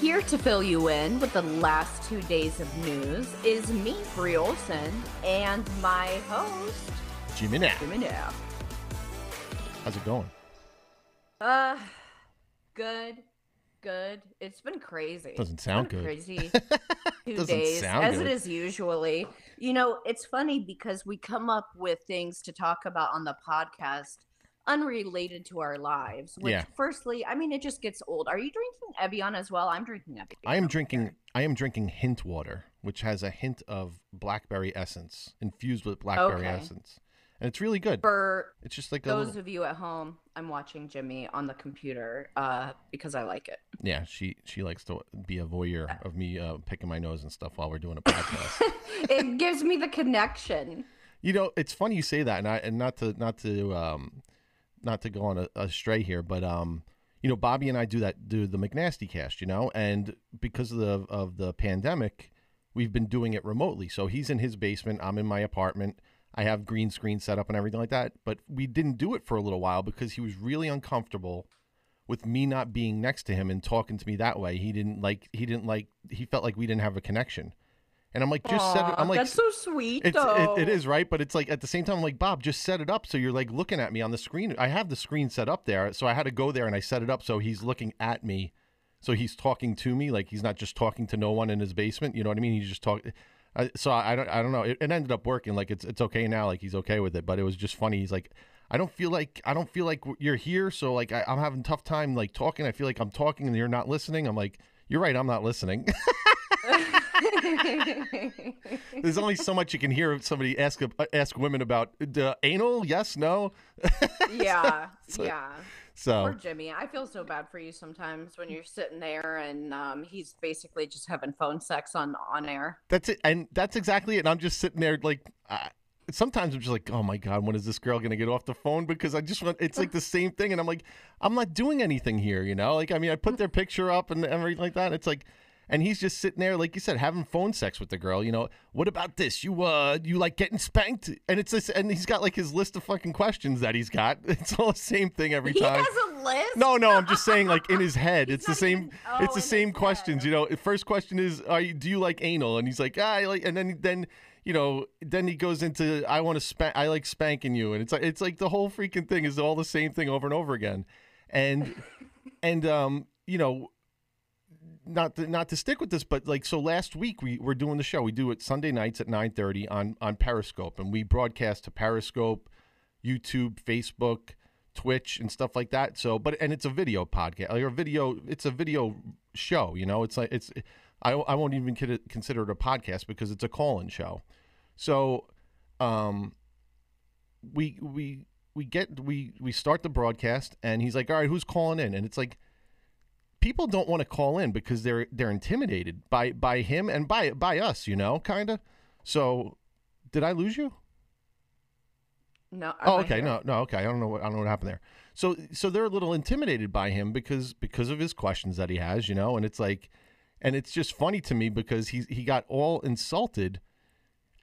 Here to fill you in with the last two days of news is me, Brie Olson, and my host, Jimmy Nap. Jimmy Nap. How's it going? Uh, good, good. It's been crazy. Doesn't It's sound been good. Crazy two Doesn't days, as good. it is usually. You know, it's funny because we come up with things to talk about on the podcast unrelated to our lives. Which, Yeah. firstly, I mean, it just gets old. Are you drinking Evian as well? I'm drinking Evian. I am drinking. I am drinking hint water, which has a hint of blackberry essence infused with blackberry Okay. essence, and it's really good. For It's just like those little, of you at home, I'm watching Jimmy on the computer uh, because I like it. yeah. She she likes to be a voyeur of me uh, picking my nose and stuff while we're doing a podcast. it gives me the connection. you know, it's funny you say that, and I and not to not to um not to go on a, astray here, but um you know Bobby and I do that do the McNasty cast, you know, and because of the of the pandemic, we've been doing it remotely. So he's in his basement, I'm in my apartment. I have green screen set up and everything like that, but we didn't do it for a little while because he was really uncomfortable with me not being next to him and talking to me that way. He didn't like he didn't like he felt like we didn't have a connection. And I'm like, just set it. I'm like, that's so sweet. it's though. it, it is right, but it's like at the same time, I'm like Bob, just set it up so you're like looking at me on the screen. I have the screen set up there, so I had to go there and I set it up so he's looking at me, so he's talking to me, like he's not just talking to no one in his basement. You know what I mean? He's just talking. So I, I don't I don't know. It, it ended up working. Like it's it's okay now. Like he's okay with it, but it was just funny. He's like. I don't feel like I don't feel like you're here, so like I, I'm having a tough time like talking. I feel like I'm talking and you're not listening. I'm like, you're right, I'm not listening. There's only so much you can hear somebody ask ask women about uh, anal. Yes, no. yeah, So- yeah. So Poor Jimmy. I feel so bad for you sometimes when you're sitting there and um, he's basically just having phone sex on on air. that's it, and that's exactly it. And I'm just sitting there like. Uh, Sometimes I'm just like, oh my god, when is this girl gonna get off the phone? Because I just want, it's like the same thing, and I'm like, I'm not doing anything here, you know. Like, I mean, I put their picture up and everything like that. And it's like, and he's just sitting there, like you said, having phone sex with the girl. You know, what about this? You uh, you like getting spanked? And it's this, and he's got like his list of fucking questions that he's got. It's all the same thing every He time. has a list. No, no, I'm just saying, like in his head, it's the same. even- oh, it's the same his head, questions. You know, first question is, are you, do you like anal? And he's like, ah, I like, and then then you know, then he goes into, I want to spank, I like spanking you, and it's like it's like the whole freaking thing is all the same thing over and over again, and and um, you know. Not to, not to stick with this, but like so last week we were doing the show. We do it Sunday nights at nine thirty on on Periscope, and we broadcast to Periscope, YouTube, Facebook, Twitch and stuff like that. So, but and it's a video podcast or a video. It's a video show. You know, it's like it's. I I won't even consider it a podcast because it's a call-in show. So, um, we we we get we we start the broadcast and he's like, all right, who's calling in? And it's like. People don't want to call in because they're they're intimidated by by him and by by us, you know, kind of. So, did I lose you? No. Oh, okay. No, no, okay. I don't know what I don't know what happened there. So, so they're a little intimidated by him because because of his questions that he has, you know, and it's like, and it's just funny to me because he he got all insulted,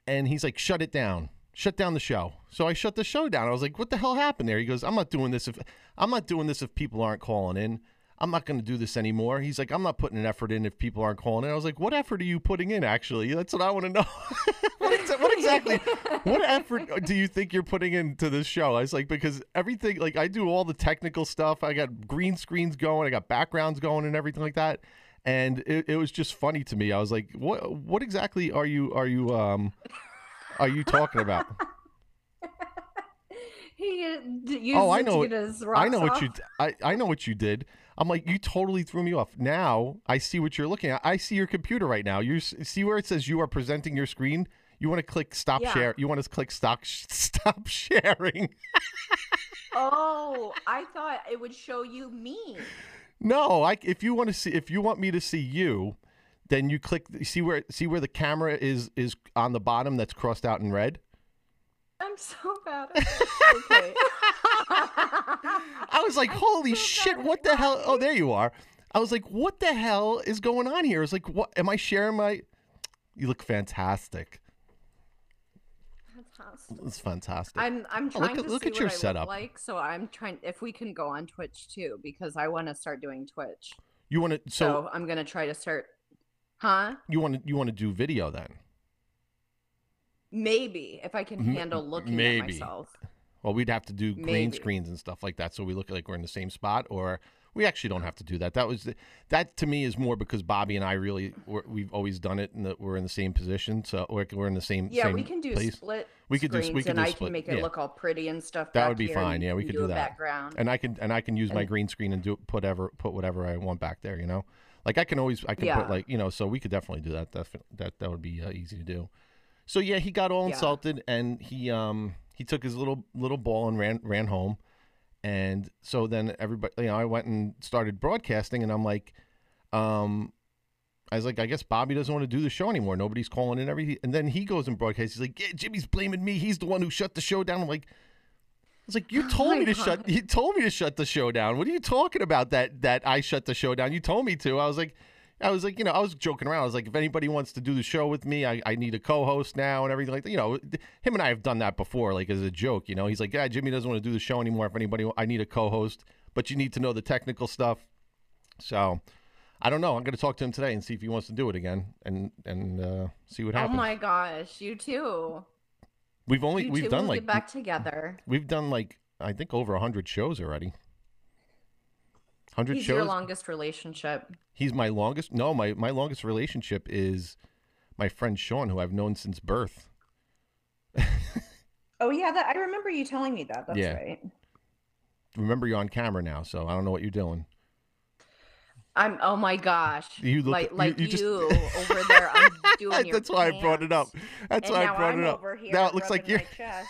and he's like, "Shut it down, shut down the show." So I shut the show down. I was like, "What the hell happened there?" He goes, "I'm not doing this if I'm not doing this if people aren't calling in." I'm not going to do this anymore. He's like, I'm not putting an effort in if people aren't calling in. I was like, what effort are you putting in? Actually, that's what I want to know. what, exa- what exactly? what effort do you think you're putting into this show? I was like, because everything, like, I do all the technical stuff. I got green screens going. I got backgrounds going and everything like that. And it, it was just funny to me. I was like, what? What exactly are you? Are you? Um, are you talking about? He uh, used Oh, I know to it. get I know what you. I I know what you did. I'm like, you totally threw me off. Now I see what you're looking at. I see your computer right now. You see where it says you are presenting your screen. You want to click stop Yeah. share. You want to click stop stop sharing. Oh, I thought it would show you me. No, I. If you want to see, if you want me to see you, then you click. See where see where the camera is is on the bottom. That's crossed out in red. I'm so bad. At okay. I was like, holy shit, what the hell? Oh, there you are. I was like, what the hell is going on here? I was like, what? Am I sharing my? You look fantastic. Fantastic. It's fantastic. I'm I'm Oh, look trying to look see at what your I setup. like, so I'm trying if we can go on Twitch too because I want to start doing Twitch. You want to So, so, I'm gonna try to start. Huh? you want to you want to do video then? Maybe if I can handle looking maybe. at myself. Well, we'd have to do green Maybe. screens and stuff like that, so we look like we're in the same spot. Or we actually don't have to do that. That was the, that to me is more because Bobby and I really we're, we've always done it, and we're in the same position, so we're, we're in the same. Yeah, same we can do place. split. We could do- we could and do I split, can make it yeah. look all pretty and stuff. That would be fine, yeah, we could can do that. Background. and I can and I can use my green screen and do put ever put whatever I want back there. You know, like I can always I can Yeah. put like you know, so we could definitely do that. That that that would be uh, easy to do. So yeah, he got all Yeah. insulted and he um he took his little little ball and ran ran home. And so then everybody, you know, I went and started broadcasting, and I'm like, um, I was like, I guess Bobby doesn't want to do the show anymore. Nobody's calling in everything. And then he goes and broadcasts. He's like, yeah, Jimmy's blaming me. He's the one who shut the show down. I'm like, I was like, you Oh told my me to shut. You told me to shut the show down. What are you talking about? That that I shut the show down. You told me to. I was like, I was like, you know, I was joking around. I was like, if anybody wants to do the show with me, I, I need a co-host now and everything like that. You know, him and I have done that before, like as a joke. You know, he's like, yeah, Jimmy doesn't want to do the show anymore. If anybody, I need a co-host, but you need to know the technical stuff. So, I don't know. I'm going to talk to him today and see if he wants to do it again and and uh, see what happens. oh my gosh, you too. we've only you we've done like back together. we've done like I think over hundred shows already. Hundred He's shows. your longest relationship. He's my longest. No, my my longest relationship is my friend Sean, who I've known since birth. Oh yeah, that I remember you telling me that. That's Yeah. right. Remember, you're on camera now, so I don't know what you're doing. I'm. Oh my gosh. You look- like you- like you you, just- over there undoing your That's why I brought it up. That's and why I brought I'm it up. over here Now it looks like rubbing you're my chest.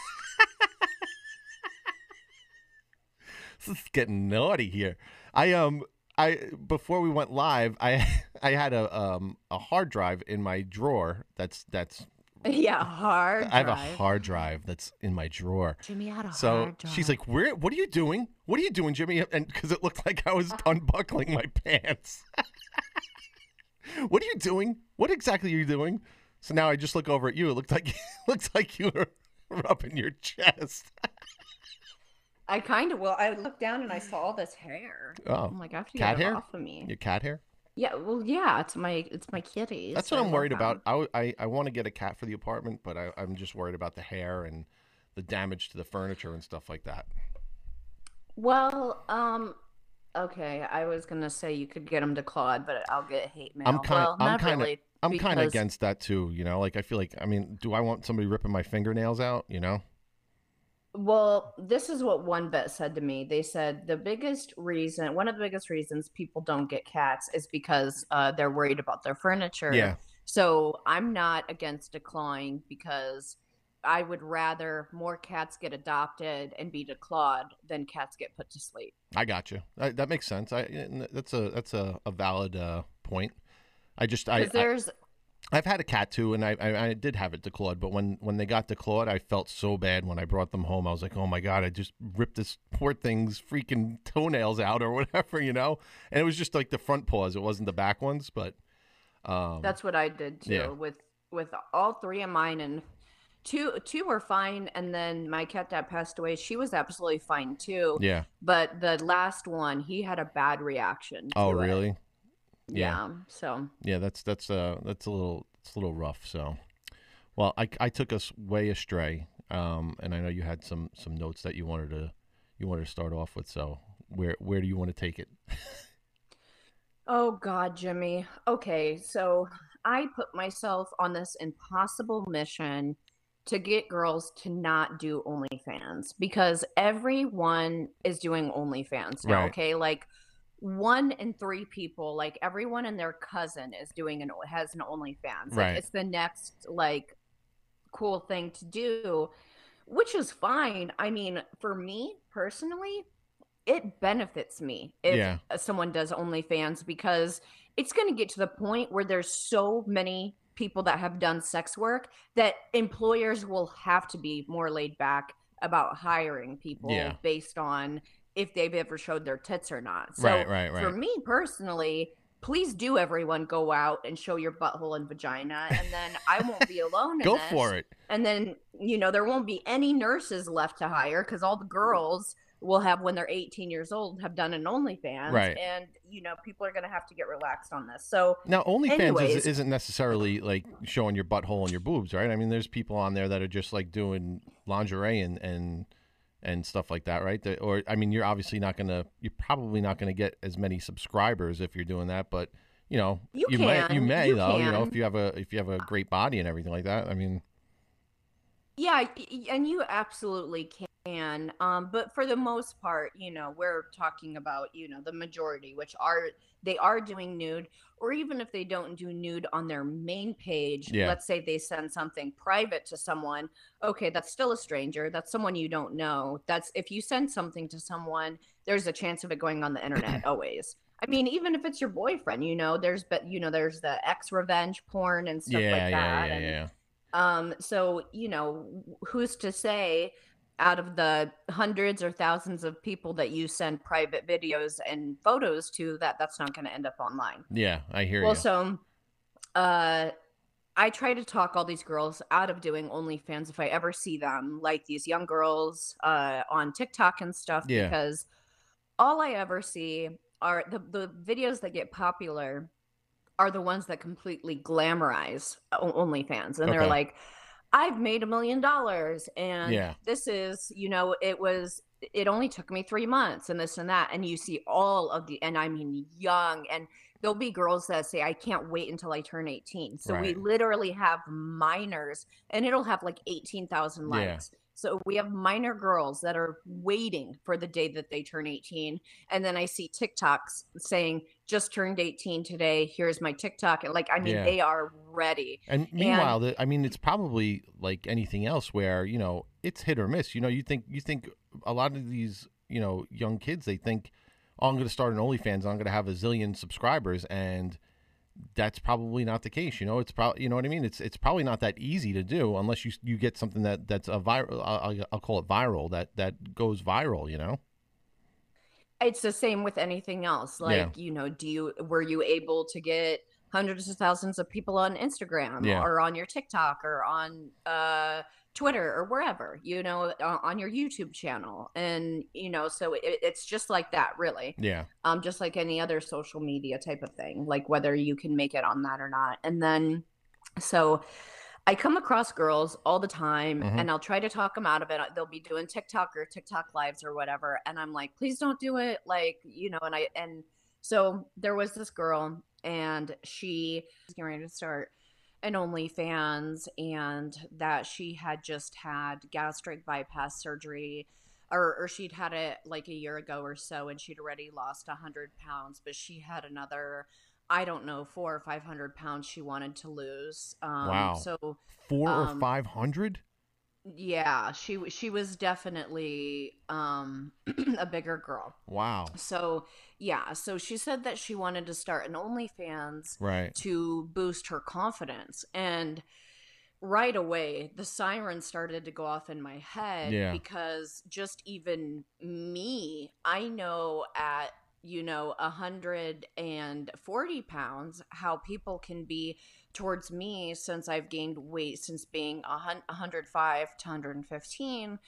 this is getting naughty here. I um I before we went live, I I had a um a hard drive in my drawer. That's that's yeah, hard. I have a hard drive that's in my drawer. Jimmy had a So hard drive. she's like, "Where? What are you doing? What are you doing, Jimmy?" And because it looked like I was unbuckling my pants. what are you doing? What exactly are you doing? So now I just look over at you. It looked like looks like you were rubbing your chest. I kind of well. I looked down and I saw all this hair. Oh, I'm like, I have to cat get it hair? off of me. your cat hair. Yeah, well, yeah, it's my it's my kitty. That's what I'm worried about. I, I, I want to get a cat for the apartment, but I, I'm just worried about the hair and the damage to the furniture and stuff like that. Well, um, okay. I was gonna say you could get him declawed, but I'll get hate mail. I'm kind well, I'm kind of really, I'm kind of because- against that too. You know, like I feel like I mean, do I want somebody ripping my fingernails out? You know. Well, this is what one vet said to me. They said the biggest reason, one of the biggest reasons people don't get cats is because uh, they're worried about their furniture. Yeah. So I'm not against declawing because I would rather more cats get adopted and be declawed than cats get put to sleep. I got you. I, that makes sense. I that's a that's a, a valid uh, point. I just I, Because I there's I've had a cat too, and I, I I did have it declawed. But when when they got declawed, I felt so bad when I brought them home. I was like, oh my god, I just ripped this poor thing's freaking toenails out or whatever, you know. And it was just like the front paws. It wasn't the back ones, but um, That's what I did too yeah. with with all three of mine and two two were fine and then my cat that passed away she was absolutely fine too yeah. but the last one he had a bad reaction Oh really? it. Really? yeah. so Yeah, that's that's uh that's a little it's a little rough. So, well, I I took us way astray, um, and I know you had some some notes that you wanted to you wanted to start off with. So, where where do you want to take it? oh god jimmy okay so i put myself on this impossible mission to get girls to not do OnlyFans because everyone is doing OnlyFans now. Right. Okay, like one in three people, like everyone and their cousin, is doing an has an OnlyFans. Like, Right. It's the next like cool thing to do, which is fine. I mean, for me personally, it benefits me if Yeah. someone does OnlyFans because it's going to get to the point where there's so many people that have done sex work that employers will have to be more laid back about hiring people Yeah. based on if they've ever showed their tits or not. So right, right, for me personally, please do everyone go out and show your butthole and vagina and then I won't be alone in Go this. for it. And then, you know, there won't be any nurses left to hire because all the girls will have when they're 18 years old have done an OnlyFans, Right. and you know people are going to have to get relaxed on this. So Now, OnlyFans is, isn't necessarily like showing your butthole and your boobs, right? I mean, there's people on there that are just like doing lingerie and and and stuff like that, right? That- or I mean, you're obviously not gonna, you're probably not gonna get as many subscribers if you're doing that, but you know, You may, you can. may You though, you know, if you have a if you have a great body and everything like that. I mean, Yeah, and you absolutely can. Um, but for the most part, you know, we're talking about, you know, the majority, which are they are doing nude, or even if they don't do nude on their main page, Yeah. let's say they send something private to someone, okay, that's still a stranger. That's someone you don't know. That's if you send something to someone, there's a chance of it going on the internet always. I mean, even if it's your boyfriend, you know, there's but you know, there's the ex revenge porn and stuff yeah, like yeah, that. yeah, and, yeah. um, so you know, who's to say out of the hundreds or thousands of people that you send private videos and photos to that that's not going to end up online? Yeah, I hear Well, you. so uh I try to talk all these girls out of doing OnlyFans if I ever see them, like these young girls uh, on TikTok and stuff, Yeah. because all I ever see are the, the videos that get popular are the ones that completely glamorize OnlyFans. And they're like, I've made a million dollars and Yeah. this is, you know, it was, it only took me three months and this and that. And you see all of the, and I mean, young and there'll be girls that say, I can't wait until I turn 18. So we literally have minors and it'll have like 18,000 Yeah. So we have minor girls that are waiting for the day that they turn 18. And then I see TikToks saying, just turned 18 today. Here's my TikTok. And like, I mean, Yeah. they are ready. And meanwhile, the, I mean, it's probably like anything else where you know it's hit or miss. You know, you think you think a lot of these you know young kids they think, oh, I'm going to start an OnlyFans, I'm going to have a zillion subscribers, and that's probably not the case. You know, it's probably you know what I mean. It's it's probably not that easy to do unless you you get something that that's a viral. I'll, I'll call it viral that that goes viral. You know. It's the same with anything else. Like, Yeah. you know, do you were you able to get hundreds of thousands of people on Instagram Yeah. or on your TikTok or on uh Twitter or wherever, you know, on, your YouTube channel. And, you know, so it, it's just like that, really. Yeah. Um, just like any other social media type of thing, like whether you can make it on that or not. And then, so I come across girls all the time Mhm. and I'll try to talk them out of it. They'll be doing TikTok or TikTok lives or whatever. And I'm like, please don't do it. Like, you know, and I, and so there was this girl and she was getting ready to start an OnlyFans and that she had just had gastric bypass surgery or, or she'd had it like a year ago or so and she'd already lost 100 pounds but she had another i don't know four or 500 pounds she wanted to lose um, Wow. so Four or Um, five hundred. Yeah she she was definitely um a bigger girl Wow. so yeah so she said that she wanted to start an onlyfans Right. to boost her confidence and right away the siren started to go off in my head Yeah. because just even me i know at you know 140 pounds how people can be towards me since i've gained weight since being a 105 to 115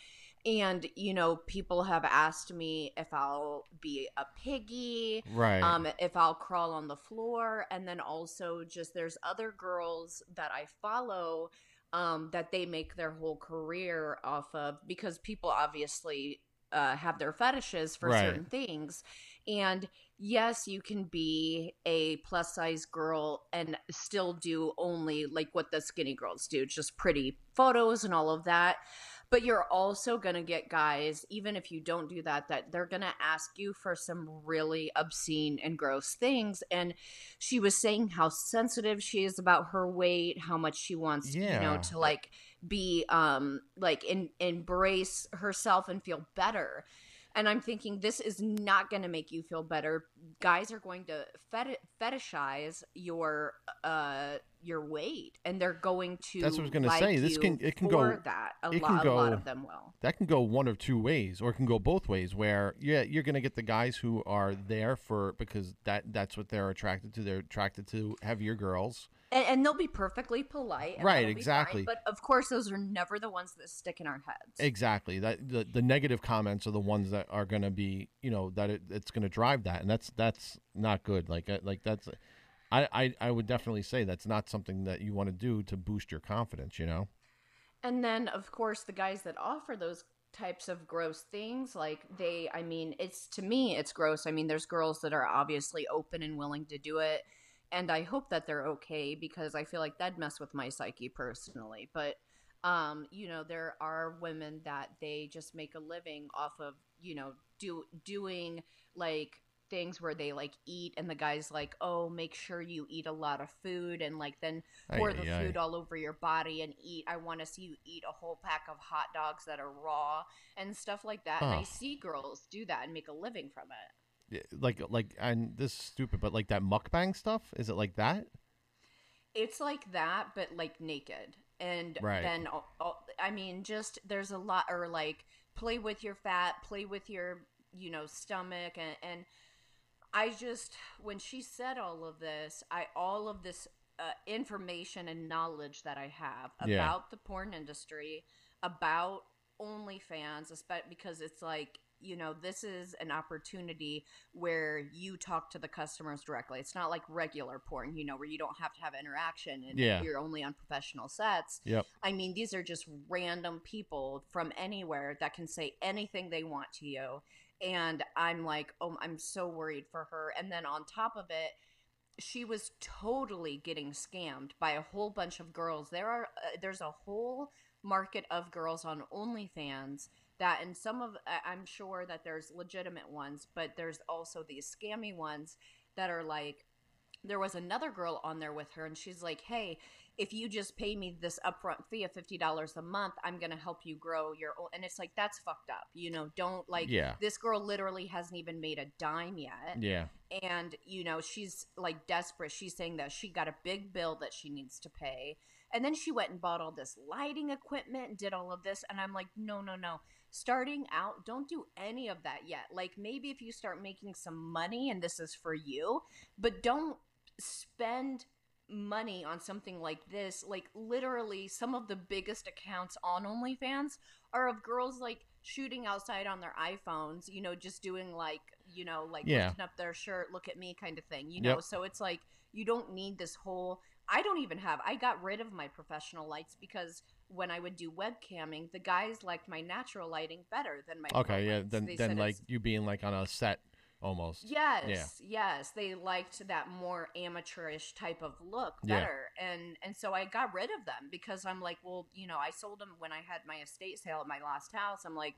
and you know people have asked me if i'll be a piggy Right. um if i'll crawl on the floor and then also just there's other girls that i follow um that they make their whole career off of because people obviously uh, have their fetishes for Right. certain things and yes you can be a plus size girl and still do only like what the skinny girls do just pretty photos and all of that. But you're also going to get guys even if you don't do that that they're going to ask you for some really obscene and gross things. And she was saying how sensitive she is about her weight how much she wants you know to like be um like in, embrace herself and feel better and i'm thinking this is not going to make you feel better. Guys are going to feti- fetishize your uh your weight and they're going to That's what I was gonna say. This can- it can go- that a, it can a lot go- of them will. that can go one of two ways or it can go both ways where yeah you're going to get the guys who are there for because that that's what they're attracted to. They're attracted to heavier girls and, and they'll be perfectly polite, and Right, exactly. fine, but of course, those are never the ones that stick in our heads. Exactly. That the, the negative comments are the ones that are going to be, you know, that it, it's going to drive that, and that's that's not good. Like uh, like that's, I, I I would definitely say that's not something that you want to do to boost your confidence. You know. And then, of course, the guys that offer those types of gross things, like they, I mean, it's to me, it's gross. I mean, there's girls that are obviously open and willing to do it. And I hope that they're okay because I feel like that'd mess with my psyche personally. But, um, you know, there are women that they just make a living off of, you know, do doing like things where they like eat and the guy's like oh make sure you eat a lot of food and like then pour Ay, the ay, ay. food all over your body and eat i want to see you eat a whole pack of hot dogs that are raw and stuff like that and i see girls do that and make a living from it Like like and this is stupid, but like that mukbang stuff. Is it like that? it's like that but like naked and Right. then all- all- i mean just there's a lot or like play with your fat play with your you know stomach and and i just when she said all of this i all of this uh, information and knowledge that i have about Yeah. the porn industry about OnlyFans, especially because it's like you know this is an opportunity where you talk to the customers directly. It's not like regular porn, you know, where you don't have to have interaction and Yeah. you're only on professional sets. Yep. I mean, these are just random people from anywhere that can say anything they want to you. And I'm like, oh, I'm so worried for her. And then on top of it, she was totally getting scammed by a whole bunch of girls. There are uh, there's a whole market of girls on OnlyFans that, and some of I'm sure that there's legitimate ones, but there's also these scammy ones that are like. There was another girl on there with her, and she's like, "Hey, if you just pay me this upfront fee of fifty dollars a month, I'm gonna help you grow your." own. And it's like that's fucked up, you know. Don't like Yeah. this girl literally hasn't even made a dime yet Yeah. and you know she's like desperate she's saying that she got a big bill that she needs to pay and then she went and bought all this lighting equipment and did all of this and i'm like no no no starting out don't do any of that yet like maybe if you start making some money and this is for you but don't spend money on something like this like literally some of the biggest accounts on OnlyFans are of girls like shooting outside on their iPhones, you know, just doing like, you know, like Yeah. lifting up their shirt, look at me kind of thing, you know. Yep. So it's like you don't need this whole I don't even have I got rid of my professional lights because when I would do webcamming, the guys liked my natural lighting better than my Okay. Yeah. lights. Then They then like you being like on a set almost. Yes, yes, they liked that more amateurish type of look Yeah. better, and and so I got rid of them because I'm like, well, you know, I sold them when I had my estate sale at my last house. I'm like,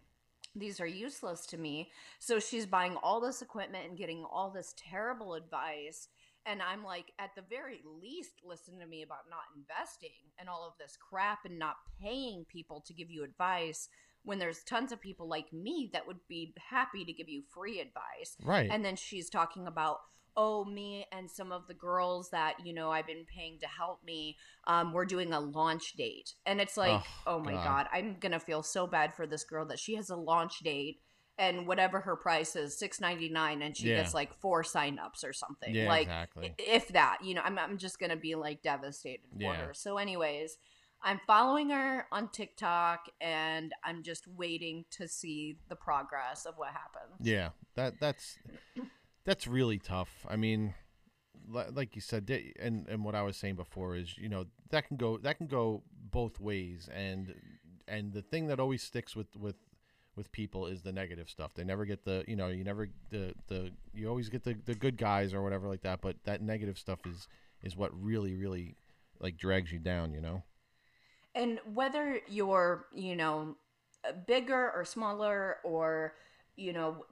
these are useless to me. So she's buying all this equipment and getting all this terrible advice. And I'm like, at the very least, listen to me about not investing and all of this crap and not paying people to give you advice when there's tons of people like me that would be happy to give you free advice. Right. And then she's talking about, oh, me and some of the girls that, you know, I've been paying to help me, um, we're doing a launch date. And it's like, Oh, oh, my God. God, I'm going to feel so bad for this girl that she has a launch date and whatever her price is, six ninety nine, and she Yeah. gets like four signups or something. yeah. like, exactly. if that, you know, I'm, I'm just going to be like devastated for Yeah. her. So, anyways, I'm following her on TikTok and I'm just waiting to see the progress of what happens. Yeah, that that's that's really tough. I mean, like you said, and and what I was saying before is, you know, that can go that can go both ways, and and the thing that always sticks with with with people is the negative stuff. They never get the, you know, you never the the you always get the the good guys or whatever like that, but that negative stuff is is what really really like drags you down, you know. And whether you're, you know, bigger or smaller or, you know,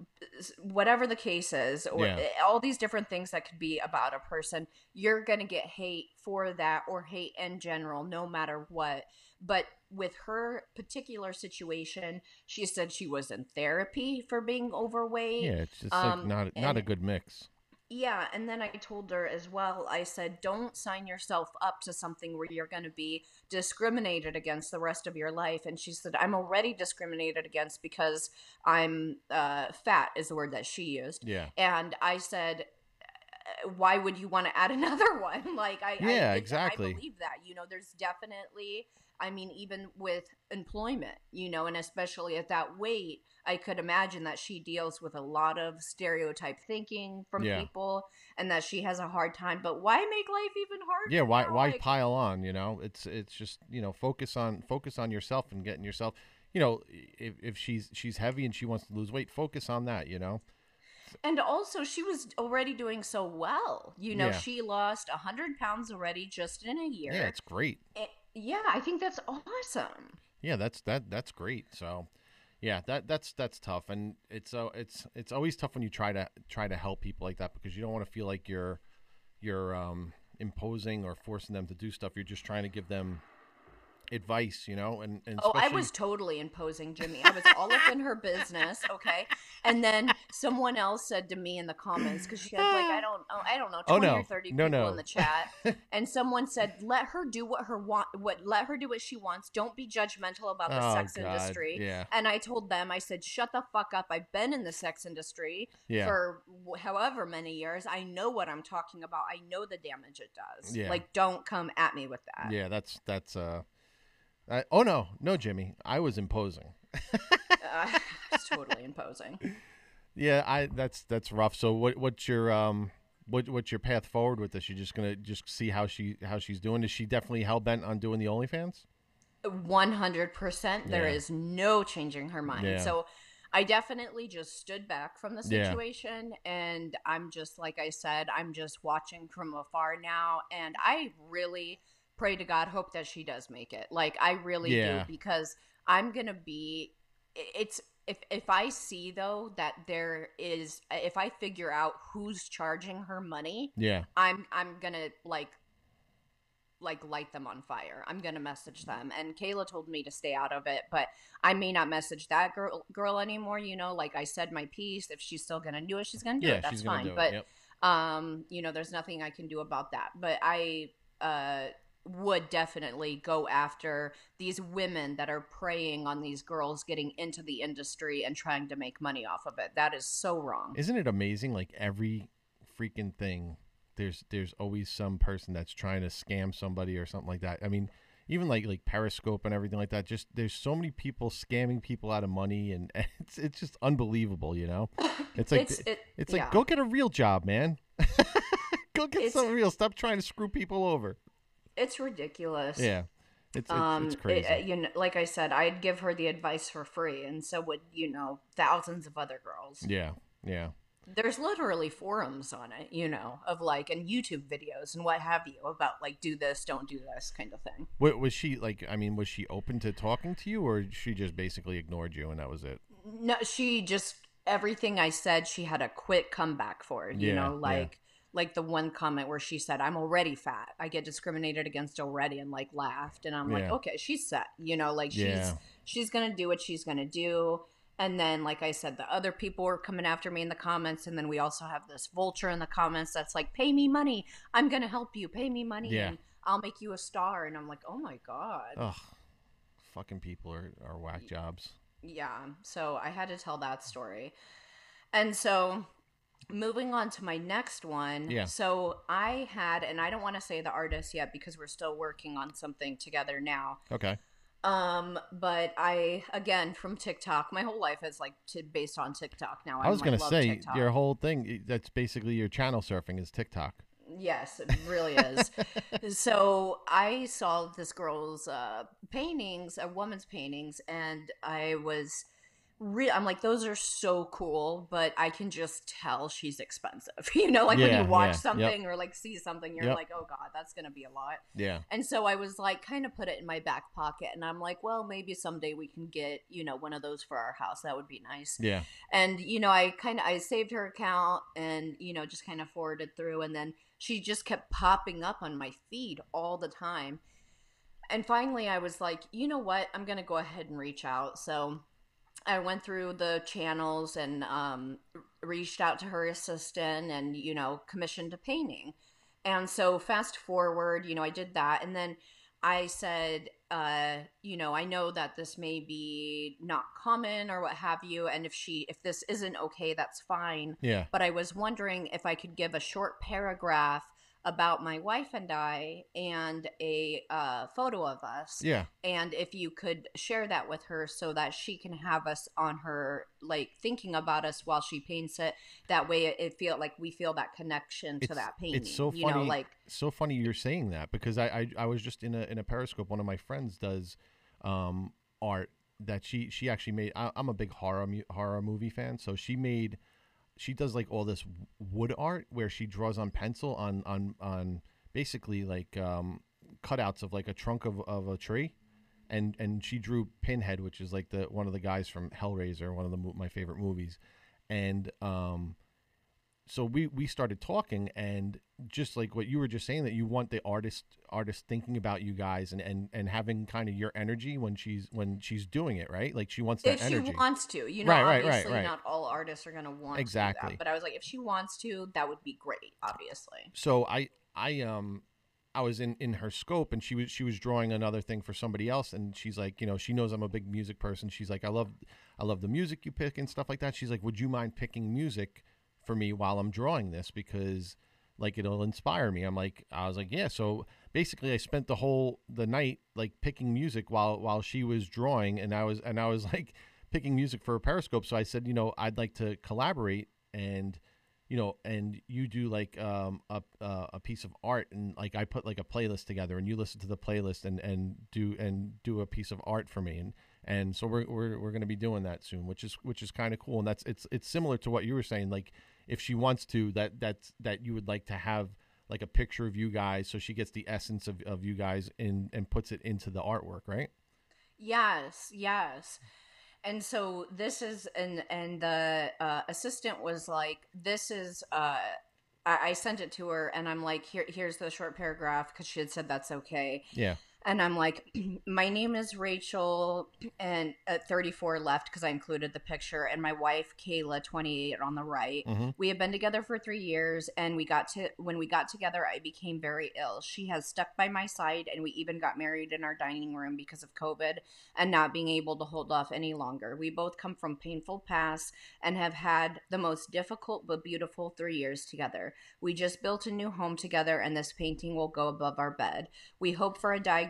whatever the case is, or Yeah. all these different things that could be about a person, you're going to get hate for that or hate in general, no matter what. But with her particular situation, she said she was in therapy for being overweight. Yeah, it's just Um, like not not a good mix. Yeah, and then I told her as well, I said, don't sign yourself up to something where you're going to be discriminated against the rest of your life. And she said, I'm already discriminated against because I'm uh, fat, is the word that she used. Yeah. And I said, why would you want to add another one? Like I Yeah, I, exactly. I believe that. You know, there's definitely I mean, even with employment, you know, and especially at that weight, I could imagine that she deals with a lot of stereotype thinking from Yeah. people and that she has a hard time. But why make life even harder? yeah why now? why Like, pile on you know it's it's just you know focus on focus on yourself and getting yourself you know if, if she's she's heavy and she wants to lose weight focus on that you know And also, she was already doing so well. You know, Yeah. she lost 100 pounds already just in a year. yeah it's great yeah, I think that's awesome. yeah that's that that's great. So yeah that that's that's tough. And it's uh, it's it's always tough when you try to try to help people like that because you don't want to feel like you're you're um imposing or forcing them to do stuff. You're just trying to give them advice you know and, and Oh, I was totally imposing Jimmy. I was all up in her business, okay? And then someone else said to me in the comments because she had like I don't oh, I don't know Oh, 20 no. or 30 No, people no. in the chat and someone said let her do what her want what let her do what she wants. Don't be judgmental about the Oh, sex God. industry. yeah And I told them I said shut the fuck up. I've been in the sex industry yeah for however many years. I know what I'm talking about. I know the damage it does. Yeah. Like don't come at me with that. Yeah, that's that's uh. I, oh no, no, Jimmy, I was imposing. Uh, it's totally imposing. Yeah, I that's that's rough. So what what's your um what what's your path forward with this? You're just gonna just see how she how she's doing. Is she definitely hell bent on doing the OnlyFans? One hundred percent. There Yeah. is no changing her mind. Yeah. So I definitely just stood back from the Yeah. situation, and I'm just like I said, I'm just watching from afar now, and I really pray to God, hope that she does make it. Like I really Yeah. do because I'm gonna be. It's if if I see though that there is if I figure out who's charging her money, Yeah, I'm I'm gonna like like light them on fire. I'm gonna message them. And Kayla told me to stay out of it, but I may not message that girl girl anymore. You know, like I said my piece. If she's still gonna do it, she's gonna do yeah, it. That's she's fine. but it. Yep. um, you know, there's nothing I can do about that. But I uh would definitely go after these women that are preying on these girls getting into the industry and trying to make money off of it. That is so wrong. Isn't it amazing? Like every freaking thing, there's there's always some person that's trying to scam somebody or something like that. I mean, even like like Periscope and everything like that. Just there's so many people scamming people out of money, and it's it's just unbelievable. You know, it's like it's it, it's like yeah. go get a real job, man. go get It's- something real. Stop trying to screw people over. It's ridiculous. Yeah, it's it's, um it's crazy. uh, you know like i said i'd give her the advice for free and so would you know thousands of other girls yeah, yeah. there's literally forums on it you know of like and youtube videos and what have you about like do this don't do this kind of thing Wa- was she like? I mean, was she open to talking to you, or she just basically ignored you and that was it? no she just everything i said she had a quick comeback for it you Yeah, know yeah. Like the one comment where she said i'm already fat. I get discriminated against already and like laughed and i'm like okay she's set you know like she's Yeah. she's gonna do what she's gonna do. And then like i said the other people were coming after me in the comments and then we also have this vulture in the comments that's like pay me money. I'm gonna help you. Pay me money Yeah. and i'll make you a star. And i'm like oh my god. Ugh, fucking people are are whack jobs. yeah. So i had to tell that story. And so moving on to my next one Yeah. so i had and i don't want to say the artist yet because we're still working on something together now Okay. um but i again from tiktok my whole life is like to, based on tiktok now I was I'm, gonna like, say TikTok. your whole thing. That's basically your channel surfing is TikTok. Yes, it really is. so I saw this girl's uh, paintings, a woman's paintings, and I was re- I'm like, those are so cool, but I can just tell she's expensive. you know, like Yeah, when you watch yeah, yep. something or like see something, you're Yep. like, oh god, that's gonna be a lot. Yeah. And so I was like, kind of put it in my back pocket, and I'm like, well, maybe someday we can get you know one of those for our house. That would be nice Yeah. and you know i kind of i saved her account and you know just kind of forwarded through and then she just kept popping up on my feed all the time and finally i was like you know what i'm gonna go ahead and reach out so i went through the channels and um, reached out to her assistant and you know commissioned a painting and so fast forward you know i did that and then I said, uh, you know, I know that this may be not common or what have you, and if she if this isn't okay, that's fine. Yeah. But I was wondering if I could give a short paragraph about my wife and I and a uh, photo of us. Yeah. And if you could share that with her so that she can have us on her, like thinking about us while she paints it. That way, it, it feel like we feel that connection to It's- that painting. it's so you know, funny. like so funny you're saying that because I, I I was just in a in a Periscope. One of my friends does um, art that she she actually made. I, I'm a big horror mu- horror movie fan, so she made she does like all this wood art where she draws on pencil on on on basically like um, cutouts of like a trunk of, of a tree. And, and she drew Pinhead, which is like the one of the guys from Hellraiser, one of the my favorite movies, and um, so we we started talking and just like what you were just saying that you want the artist artist thinking about you guys and and and having kind of your energy when she's when she's doing it right like she wants that if energy she wants to, you know, Right, right, obviously right. not all artists are going to want Exactly. that. But I was like, if she wants to, that would be great, obviously. so i i um i was in in her scope and she was she was drawing another thing for somebody else and she's like you know she knows i'm a big music person she's like i love i love the music you pick and stuff like that she's like would you mind picking music for me while i'm drawing this because like it'll inspire me. I'm like i was like yeah. So basically i spent the whole the night like picking music while while she was drawing and i was and i was like picking music for a periscope. So i said you know i'd like to collaborate and you know, and you do like um, a uh, a piece of art, and like I put like a playlist together, and you listen to the playlist and and do and do a piece of art for me, and and so we're we're, we're going to be doing that soon, which is which is kind of cool, and that's it's it's similar to what you were saying, like if she wants to, that that's that you would like to have like a picture of you guys, so she gets the essence of, of you guys in and puts it into the artwork, right? Yes, yes. And so this is and and the uh, assistant was like, "This is." Uh, I, I sent it to her, and I'm like, "Here, here's the short paragraph," because she had said that's okay. Yeah, And I'm like, my name is Rachel, and at 34 left because I included the picture, and my wife Kayla, 28 on the right. Mhm. We have been together for three years, and we got to when we got together, I became very ill. She has stuck by my side, and we even got married in our dining room because of COVID and not being able to hold off any longer. We both come from painful pasts and have had the most difficult but beautiful three years together. We just built a new home together, and this painting will go above our bed. We hope for a diagnosis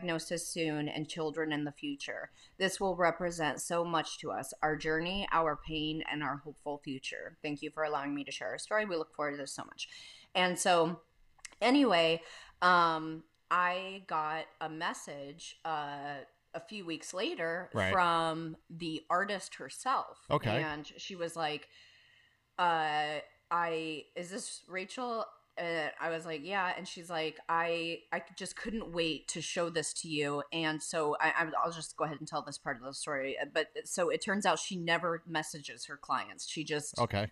soon and children in the future. This will represent so much to us our journey, our pain, and our hopeful future. Thank you for allowing me to share our story. We look forward to this so much. And so, anyway, um, I got a message uh, a few weeks later Right. from the artist herself. Okay. And she was like, uh, I, is this Rachel? Uh, I was like, yeah, and she's like, I, I just couldn't wait to show this to you, and so I, I'll just go ahead and tell this part of the story. Uh, But so it turns out she never messages her clients; she just okay,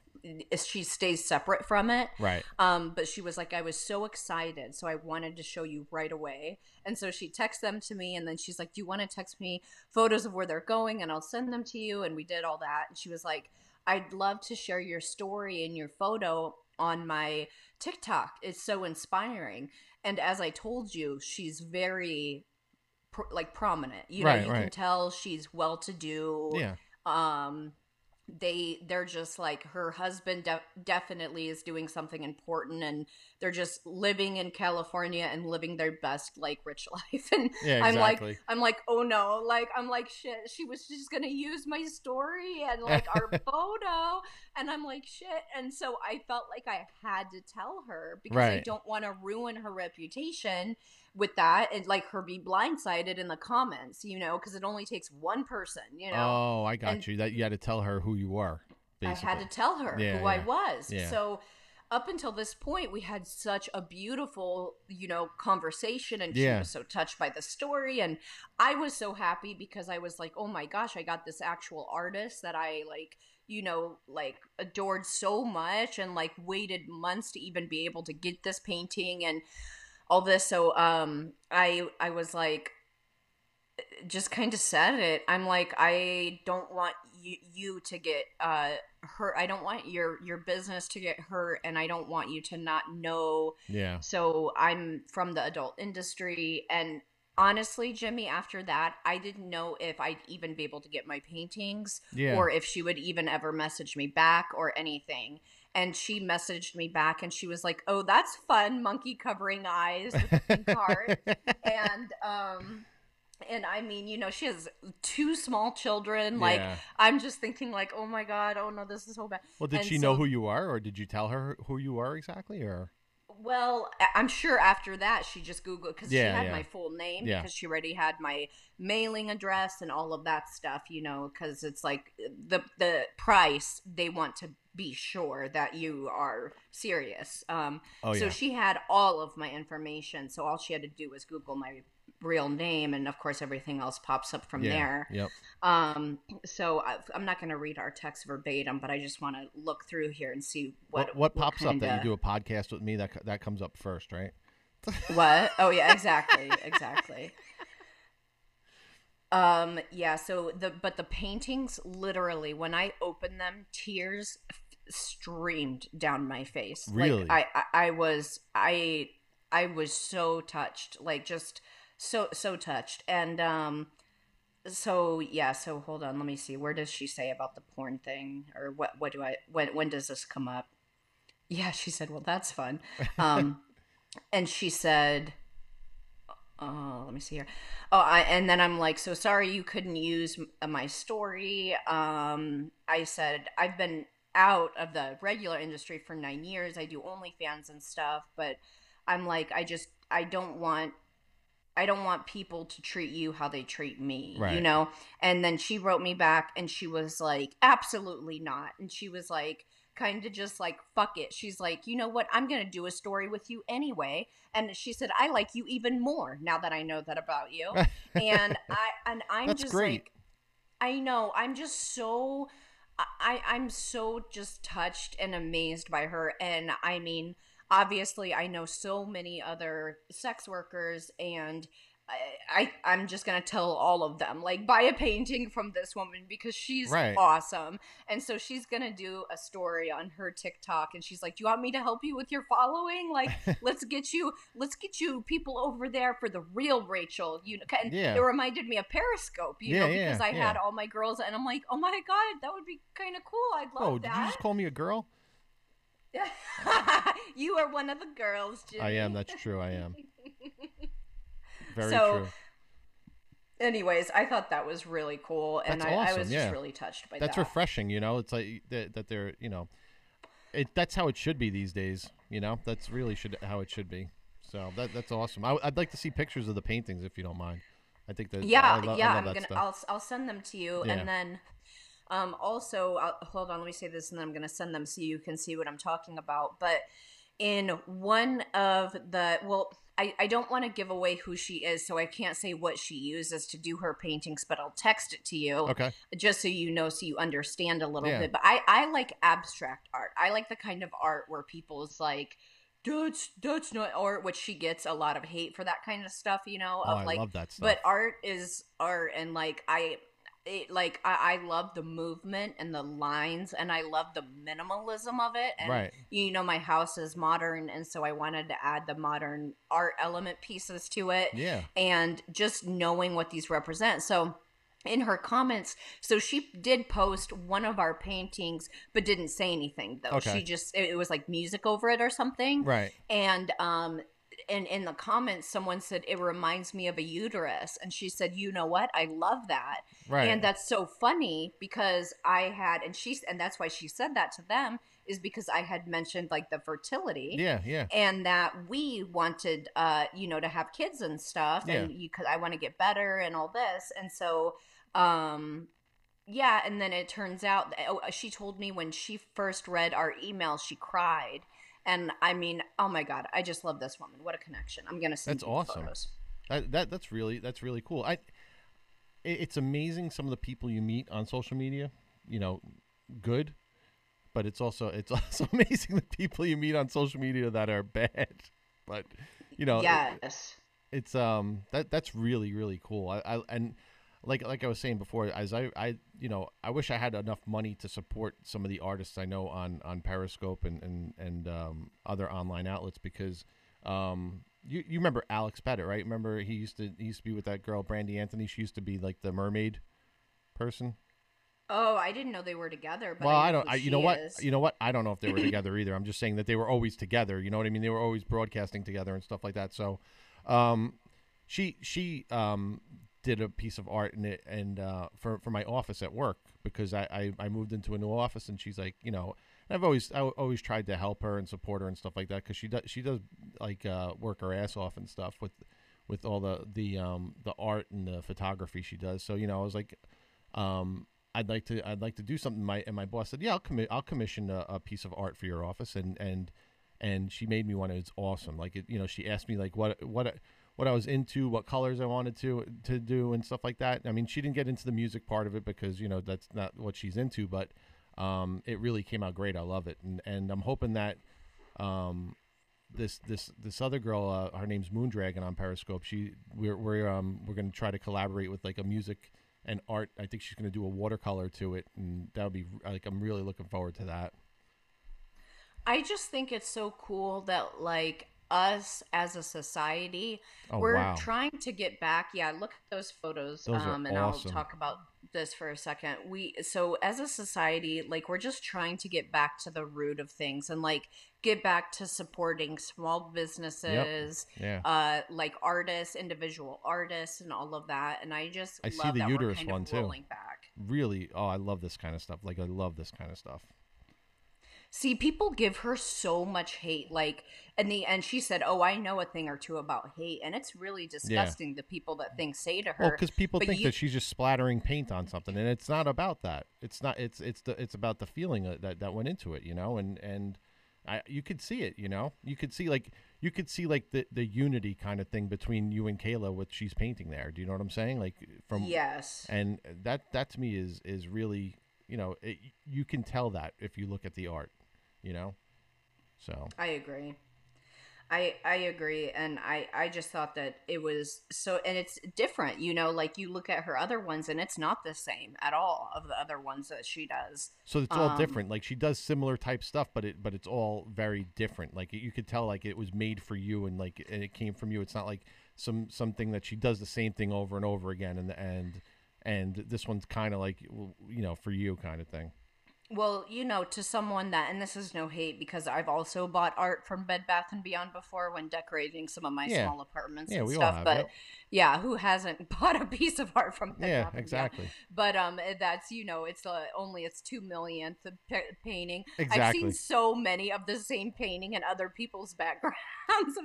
she stays separate from it. right, Um, but she was like, I was so excited, so I wanted to show you right away. And so she texts them to me, and then she's like, Do you want to text me photos of where they're going, and I'll send them to you? And we did all that. And she was like, I'd love to share your story and your photo on my TikTok. is so inspiring. And as I told you, she's very pr- like prominent. You know, Right, you can tell she's well to do yeah, um they they're just like her husband de- definitely is doing something important and they're just living in California and living their best like rich life. And yeah, I'm like. I'm like oh no. Like I'm like shit she was just going to use my story and like our photo. And I'm like shit. And so I felt like I had to tell her because I don't want to ruin her reputation with that and like her be blindsided in the comments you know because it only takes one person you know oh, I got and- you. That you had to tell her who you were. Basically. I had to tell her Yeah, who I was. Yeah. So up until this point, we had such a beautiful, you know, conversation, and Yeah. she was so touched by the story, and I was so happy because I was like, oh my gosh, I got this actual artist that I like. You know, like adored so much and like waited months to even be able to get this painting and all this. So um I I was like just kind of said it. I'm like, I don't want you, you to get uh, hurt. I don't want your your business to get hurt, and I don't want you to not know. Yeah. So I'm from the adult industry, and honestly, Jimmy, after that, I didn't know if I'd even be able to get my paintings Yeah. or if she would even ever message me back or anything. And she messaged me back and she was like, Oh, that's fun, monkey covering eyes with heart. and um and I mean, you know, she has two small children. Like Yeah. I'm just thinking like, oh my God, oh no, this is so bad. Well, did and she know who you are, or did you tell her who you are exactly, or? Well, I'm sure after that she just Googled because she had yeah. my full name Yeah. because she already had my mailing address and all of that stuff, you know, because it's like the the price they want to be sure that you are serious. Um, Oh so yeah. she had all of my information, so all she had to do was Google my real name, and of course everything else pops up from yeah. there. Yep. Um, so I, I'm not going to read our text verbatim, but I just want to look through here and see what What what pops up that you do a podcast with me? That that comes up first, right? What? Oh yeah, exactly, exactly. Um yeah, so the but the paintings literally when I opened them tears f- streamed down my face. Really? Like I, I I was I I was so touched, like just so so touched. And um so yeah, so hold on, let me see. Where does she say about the porn thing or what what do I when when does this come up? Yeah, she said, "Well, that's fun." Um and she said oh let me see here oh I, and then i'm like so sorry you couldn't use uh, my story um i said i've been out of the regular industry for nine years i do onlyfans and stuff but i'm like i just i don't want i don't want people to treat you how they treat me you know? And then she wrote me back and she was like absolutely not. And she was like kind of just like fuck it. She's like you know what? I'm gonna do a story with you anyway. And she said i like you even more now that i know that about you. And i and i'm That's just great. like i know i'm just so i i'm so just touched and amazed by her. And i mean obviously i know so many other sex workers and I, I I'm just gonna tell all of them like buy a painting from this woman because she's Right. awesome and so she's gonna do a story on her TikTok and she's like do you want me to help you with your following like let's get you let's get you people over there for the real Rachel you know and Yeah. it reminded me of Periscope you know Yeah, yeah, because I yeah. had all my girls and I'm like oh my god that would be kind of cool I'd oh, love that. Oh, did you just call me a girl? you are one of the girls Jimmy. I am. That's true. I am. Very So, true. anyways I thought that was really cool and I, I was yeah. just really touched by That's that That's refreshing. You know, it's like that, that they're you know, it that's how it should be these days. You know, that's really should how it should be. So that that's awesome. I, would like to see pictures of the paintings if you don't mind. I think that yeah I lo- I yeah love i'm that gonna stuff. I'll, I'll send them to you Yeah. and then um also I'll, hold on let me say this and then i'm gonna send them so you can see what i'm talking about but in one of the well I, I don't want to give away who she is so i can't say what she uses to do her paintings but i'll text it to you Okay. just so you know so you understand a little Yeah. bit but i i like abstract art i like the kind of art where people's like that's that's not art which she gets a lot of hate for that kind of stuff you know Oh, of I like love that stuff. but art is art and like i it, like I, I love the movement and the lines and i love the minimalism of it and right. you know my house is modern and so i wanted to add the modern art element pieces to it Yeah. and just knowing what these represent. So in her comments, so she did post one of our paintings, but didn't say anything though. Okay. She just it it was like music over it or something. Right. And um and in the comments someone said it reminds me of a uterus and she said you know what i love that Right. and that's so funny because i had and she's and that's why she said that to them is because i had mentioned like the fertility yeah. Yeah. and that we wanted uh you know to have kids and stuff and you could i want to get better and all this and so um yeah and then it turns out oh, she told me when she first read our email she cried and i mean oh my god i just love this woman what a connection i'm gonna send That's awesome. photos. That, that that's really that's really cool. I it- it's amazing some of the people you meet on social media. You know, good, but it's also it's also amazing the people you meet on social media that are bad. But you know, it- yes it's um that that's really really cool. I, I and like like I was saying before, as I I you know I wish I had enough money to support some of the artists I know on on Periscope and and and um, other online outlets because um you you remember Alex Pettit, right? Remember he used to he used to be with that girl Brandy Anthony. She used to be like the mermaid person. Oh, I didn't know they were together. But well, I, I don't. I, you know what? is. You know what? I don't know if they were together either. I'm just saying that they were always together. You know what I mean? They were always broadcasting together and stuff like that. So, um, she she um did a piece of art in it and uh for for my office at work because I I, I moved into a new office and she's like you know I've always I always tried to help her and support her and stuff like that because she does she does like uh work her ass off and stuff with with all the the um the art and the photography she does. So you know I was like um I'd like to I'd like to do something. My and my boss said, yeah, I'll commit I'll commission a, a piece of art for your office, and and and she made me one. It's awesome. Like it, you know, she asked me like what what what I was into, what colors I wanted to to do, and stuff like that. I mean, she didn't get into the music part of it because you know that's not what she's into, but um, it really came out great. I love it, and and I'm hoping that um, this this this other girl, uh, her name's Moondragon on Periscope. She we're we're um we're gonna try to collaborate with like a music and art. I think she's gonna do a watercolor to it, and that would be like I'm really looking forward to that. I just think it's so cool that like us as a society, Oh we're wow, trying to get back. Yeah, look at those photos. Those are um, and awesome. I'll talk about this for a second. We so as a society, like we're just trying to get back to the root of things and like get back to supporting small businesses, yeah. uh, like artists, individual artists, and all of that. And I just I see the uterus one, too. back. Really, oh, I love this kind of stuff. Like I love this kind of stuff. See, people give her so much hate. Like, in the end, she said, "Oh, I know a thing or two about hate," and it's really disgusting. The people that things say to her. Well, because people but think you- that she's just splattering paint on something, and it's not about that. It's not. It's it's the it's about the feeling that that, that went into it, you know. And and I you could see it, you know. You could see like you could see like the the unity kind of thing between you and Kayla, what she's painting there. Do you know what I'm saying? Like from yes, and that that to me is is really you know it, you can tell that if you look at the art, you know. So I agree. I I agree, and I I just thought that it was so, and it's different. You know, like you look at her other ones, and it's not the same at all of the other ones that she does. So it's all Um, different. Like she does similar type stuff, but it but it's all very different. Like you could tell like it was made for you and like and it came from you. It's not like some something that she does the same thing over and over again and the and and this one's kind of like you know for you kind of thing. Well, you know, to someone that, and this is no hate because I've also bought art from Bed Bath and Beyond before when decorating some of my Yeah. small apartments Yeah, and we all stuff. have, but yep. yeah, who hasn't bought a piece of art from Bed Yeah, Bath exactly. But um, that's you know, it's uh, only its two millionth of pa- painting. I've seen so many of the same painting in other people's backgrounds.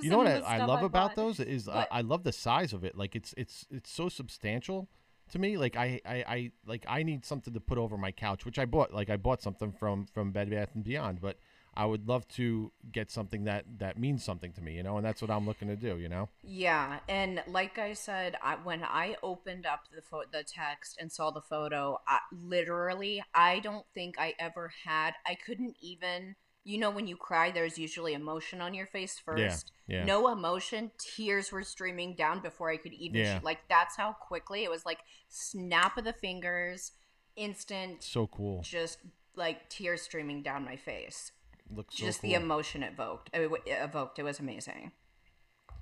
You know what I, the I love about those is I, I love the size of it. Like it's it's it's so substantial to me. Like I, I I like I need something to put over my couch, which I bought. Like I bought something from from Bed Bath and Beyond, but I would love to get something that that means something to me, you know, and that's what I'm looking to do, you know. Yeah, and like I said, I, when I opened up the pho- the text and saw the photo, I, literally, I don't think I ever had. I couldn't even. You know, when you cry, there's usually emotion on your face first. yeah. No emotion. Tears were streaming down before I could even. Yeah. Like that's how quickly it was. Like snap of the fingers, instant. So cool. Just like tears streaming down my face. Looks so Just cool. the emotion it evoked. It, it evoked. It was amazing.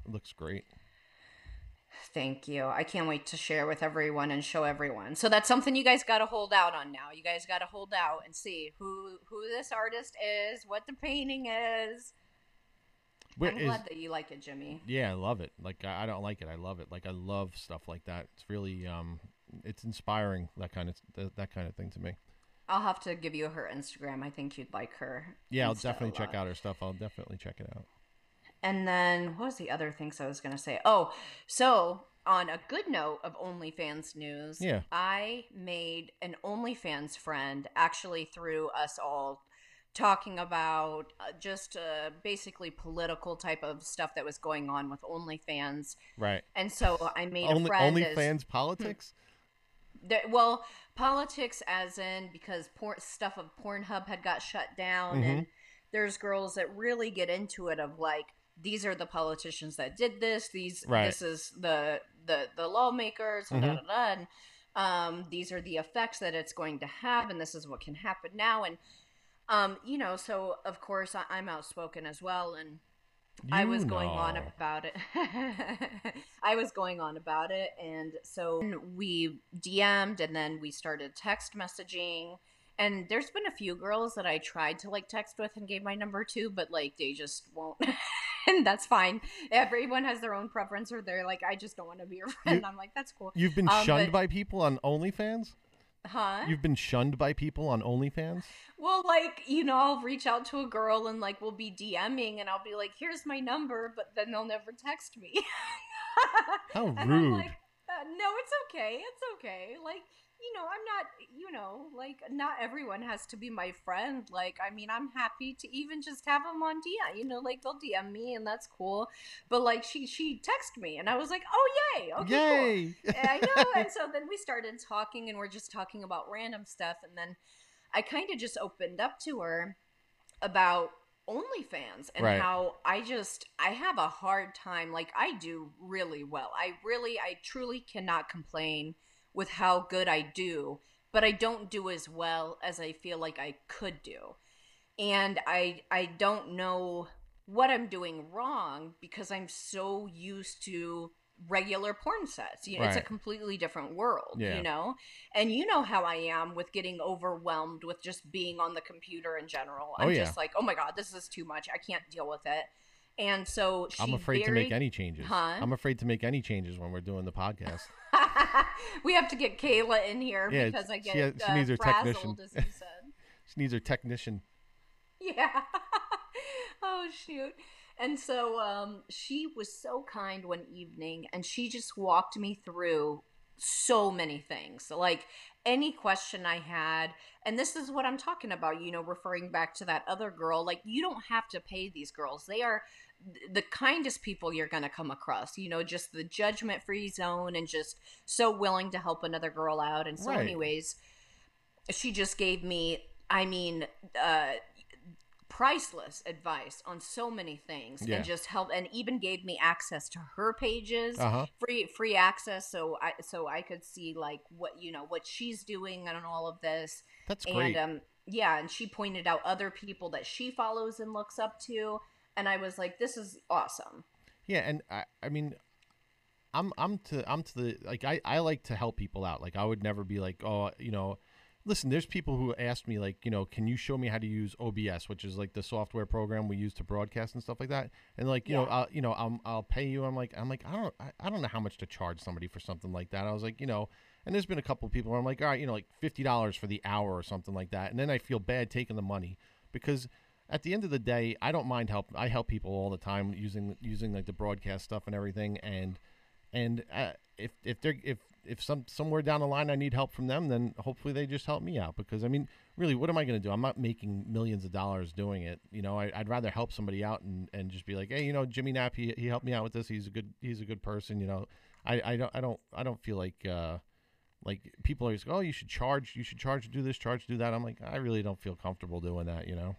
Looks great. Thank you. I can't wait to share with everyone and show everyone. So that's something you guys got to hold out on now. You guys got to hold out and see who who this artist is, what the painting is. Where I'm is- glad that you like it, Jimmy. yeah, I love it. Like I, I don't like it. I love it. Like I love stuff like that. It's really um it's inspiring that kind of that, that kind of thing to me. I'll have to give you her Instagram. I think you'd like her. Yeah, I'll definitely check out her stuff. I'll definitely check it out. And then what was the other things I was going to say? Oh, so on a good note of OnlyFans news, Yeah. I made an OnlyFans friend actually through us all talking about uh, just uh, basically political type of stuff that was going on with OnlyFans. Right. And so I made a Only friend. only as- fans politics? there, well, politics as in because porn, stuff of Pornhub had got shut down, Mm-hmm. and there's girls that really get into it of like these are the politicians that did this. These Right. this is the the the lawmakers. and Da, da, da, and, um, these are the effects that it's going to have, and this is what can happen now. And um, you know, so of course I, I'm outspoken as well, and I You was going on about it. I was going on about it. And so we DM'd and then we started text messaging. And there's been a few girls that I tried to like text with and gave my number to, but like they just won't. and that's fine. Everyone has their own preference, or they're like, I just don't want to be your friend. I'm like, that's cool. You've been Um, shunned but- by people on OnlyFans. Huh? You've been shunned by people on OnlyFans. Well, like, you know, I'll reach out to a girl and like we'll be DMing and I'll be like, here's my number, but then they'll never text me. How And I'm rude. like, uh, no, it's okay. It's okay. Like, you know, I'm not, you know, like, not everyone has to be my friend. Like, I mean, I'm happy to even just have them on DM. You know, like they'll DM me and that's cool. But like, she she texted me and I was like, oh yay, okay, cool. I know. And so then we started talking and we're just talking about random stuff. And then I kind of just opened up to her about OnlyFans and Right. how I just, I have a hard time. Like, I do really well. I really, I truly cannot complain with how good I do, but I don't do as well as I feel like I could do. And I, I don't know what I'm doing wrong because I'm so used to regular porn sets. You know, it's a completely different world, Yeah. you know? And you know how I am with getting overwhelmed with just being on the computer in general. Oh, I'm yeah. just like, oh my God, this is too much. I can't deal with it. And so she I'm afraid to make any changes. Huh? I'm afraid to make any changes when we're doing the podcast. we have to get Kayla in here Yeah, because I she get has- she uh, needs her technician. frazzled, as you said. She needs her technician. Yeah. oh shoot. And so um she was so kind one evening and she just walked me through so many things. Like any question I had, and this is what I'm talking about, you know, referring back to that other girl, like you don't have to pay these girls. They are the kindest people you're going to come across, you know, just the judgment free zone and just so willing to help another girl out. And so, Right. anyways, she just gave me, I mean, uh, priceless advice on so many things Yeah. and just help and even gave me access to her pages Uh huh. free free access so i so i could see like what you know what she's doing and all of this That's great. and um yeah and she pointed out other people that she follows and looks up to and i was like this is awesome Yeah, and I, I mean, I'm I'm to I'm to the like I I like to help people out. Like I would never be like, oh, you know, listen. There's people who ask me like, you know, can you show me how to use OBS, which is like the software program we use to broadcast and stuff like that. And like, you know, I'll, you know, I'll I'll pay you. I'm like, I'm like, I don't I, I don't know how much to charge somebody for something like that. I was like, you know. And there's been a couple of people where I'm like, all right, you know, like fifty dollars for the hour or something like that, and then I feel bad taking the money because at the end of the day, I don't mind help. I help people all the time using using like the broadcast stuff and everything, and and uh, if if they're if if some somewhere down the line I need help from them, then hopefully they just help me out because I mean, really, what am I going to do? I'm not making millions of dollars doing it. You know, I, I'd rather help somebody out and, and just be like, hey, you know, Jimmy Knapp, he, he helped me out with this. He's a good he's a good person. You know, I, I don't I don't I don't feel like. uh like people are just oh you should charge you should charge to do this charge to do that i'm like i really don't feel comfortable doing that you know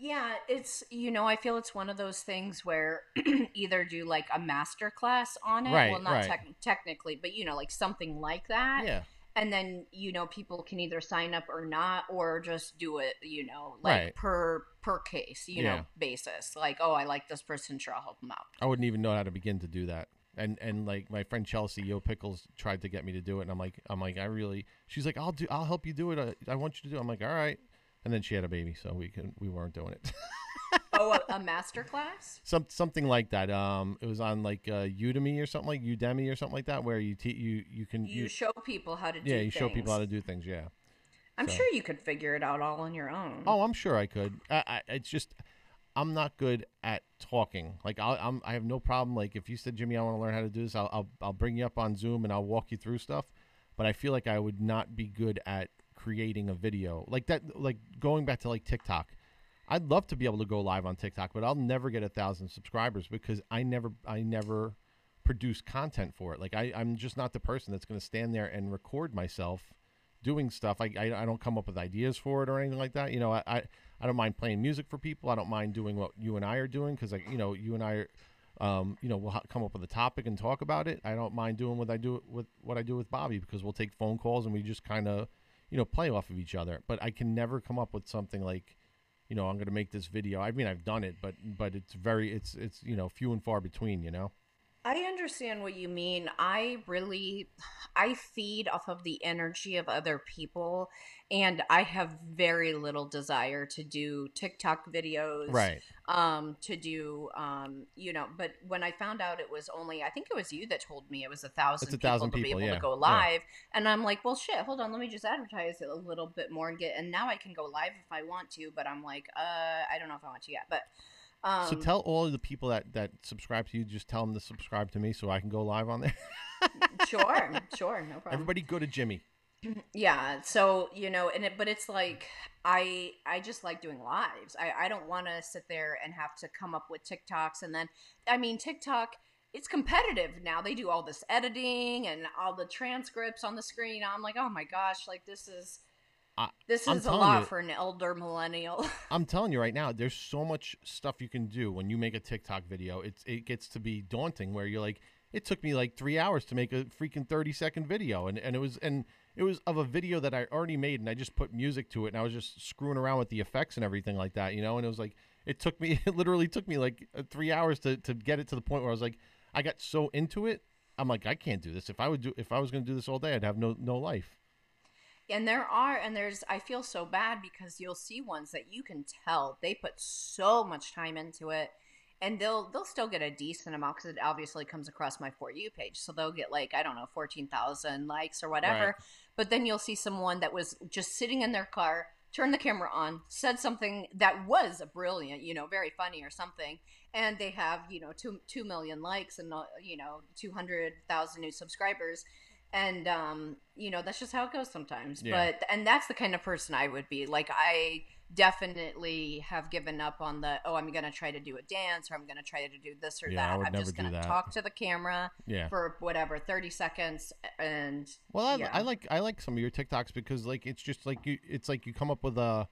yeah it's you know i feel it's one of those things where either do like a master class on it Right, well not right. tec- technically but you know like something like that yeah and then you know people can either sign up or not or just do it you know like Right. per per case you Yeah. know basis like oh i like this person sure i'll help them out I wouldn't even know how to begin to do that. And and like my friend Chelsea Yo Pickles tried to get me to do it, and I'm like I'm like I really. She's like I'll do I'll help you do it. I, I want you to do. it. I'm like all right. And then she had a baby, so we can we weren't doing it. oh a, a master class Some something like that. Um, it was on like uh, Udemy or something like Udemy or something like that, where you te- you you can you show people how to do things. yeah you show people how to do things. Yeah. i'm so. sure you could figure it out all on your own Oh, I'm sure I could. I, I, it's just I'm not good at talking. Like I'll, I'm, I have no problem. Like if you said, Jimmy, I want to learn how to do this, I'll, I'll, I'll bring you up on Zoom and I'll walk you through stuff. But I feel like I would not be good at creating a video like that. Like going back to like TikTok. I'd love to be able to go live on TikTok, but I'll never get a thousand subscribers because I never, I never produce content for it. Like I, I'm just not the person that's going to stand there and record myself doing stuff. I, I, I don't come up with ideas for it or anything like that. You know, I, I, I don't mind playing music for people. I don't mind doing what you and I are doing because, like, you know, you and I, are, um, you know, we'll ha- come up with a topic and talk about it. I don't mind doing what I do with what I do with Bobby because we'll take phone calls and we just kind of, you know, play off of each other. But I can never come up with something like, you know, I'm going to make this video. I mean, I've done it, but but it's very it's it's you know few and far between. You know. I understand what you mean. I really I feed off of the energy of other people and I have very little desire to do TikTok videos. Right. Um to do um you know, but when I found out it was only I think it was you that told me it was a thousand It's a people thousand to be able yeah, to go yeah. live. And I'm like, well shit, hold on, let me just advertise it a little bit more and get and now I can go live if I want to, but I'm like, uh I don't know if I want to yet. But um so tell all of the people that that subscribe to you, just tell them to subscribe to me so I can go live on there. sure, sure, no problem. Everybody go to Jimmy. yeah so you know and it but it's like i i just like doing lives i i don't want to sit there and have to come up with tiktoks and then i mean tiktok it's competitive now they do all this editing and all the transcripts on the screen i'm like oh my gosh like this is I- this is a lot you- for an elder millennial I'm telling you right now, there's so much stuff you can do when you make a TikTok video. It's it gets to be daunting where you're like, it took me like three hours to make a freaking 30 second video, and and it was and it was of a video that I already made, and I just put music to it, and I was just screwing around with the effects and everything like that, you know. And it was like, it took me, it literally took me like uh, three hours to to get it to the point where I was like, I got so into it, I'm like, I can't do this. If I would do, if I was going to do this all day, I'd have no no life. And there are and there's i feel so bad because you'll see ones that you can tell they put so much time into it and they'll they'll still get a decent amount because it obviously comes across my for you page. So they'll get like i don't know 14000 likes or whatever. Right. but then you'll see someone that was just sitting in their car turned the camera on said something that was a brilliant you know very funny or something and they have you know two, 2 million likes and uh, you know 200000 new subscribers and um you know that's just how it goes sometimes Yeah. but and that's the kind of person i would be like i definitely have given up on the oh i'm gonna try to do a dance or i'm gonna try to do this or Yeah, I that would i'm never just gonna that. talk to the camera Yeah. for whatever 30 seconds and Well, I, Yeah. I like I like some of your TikToks because like it's just like you it's like you come up with a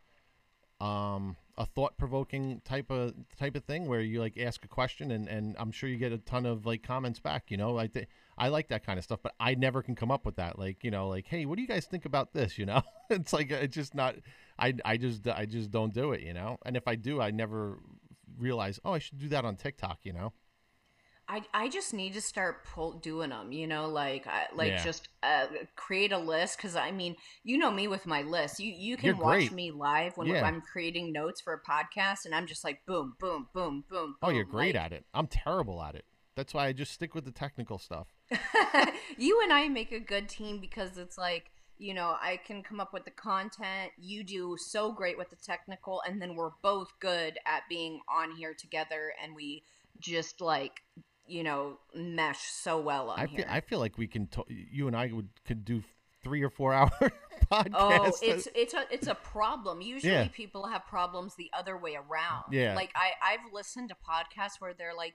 um a thought provoking type of type of thing where you like ask a question and and I'm sure you get a ton of like comments back. You know, I think I like that kind of stuff, but I never can come up with that. Like you know, like hey, what do you guys think about this? You know, it's like it's just not. I I just I just don't do it. You know, and if I do, I never realize oh I should do that on TikTok. You know. I, I just need to start pull, doing them, you know, like I, like Yeah. just uh, create a list because I mean, you know me with my list. You you can You're watch great. me live when Yeah. I'm creating notes for a podcast, and I'm just like boom, boom, boom, boom. Oh, you're great like- at it. I'm terrible at it. That's why I just stick with the technical stuff. you and I make a good team because it's like, you know, I can come up with the content, you do so great with the technical, and then we're both good at being on here together and we just like, you know, mesh so well on I here. feel I feel like we can. To- you and I would could do three or four hour oh, podcasts. Oh, it's it's a it's a problem. Usually, Yeah. people have problems the other way around. Yeah. like I I've listened to podcasts where they're like,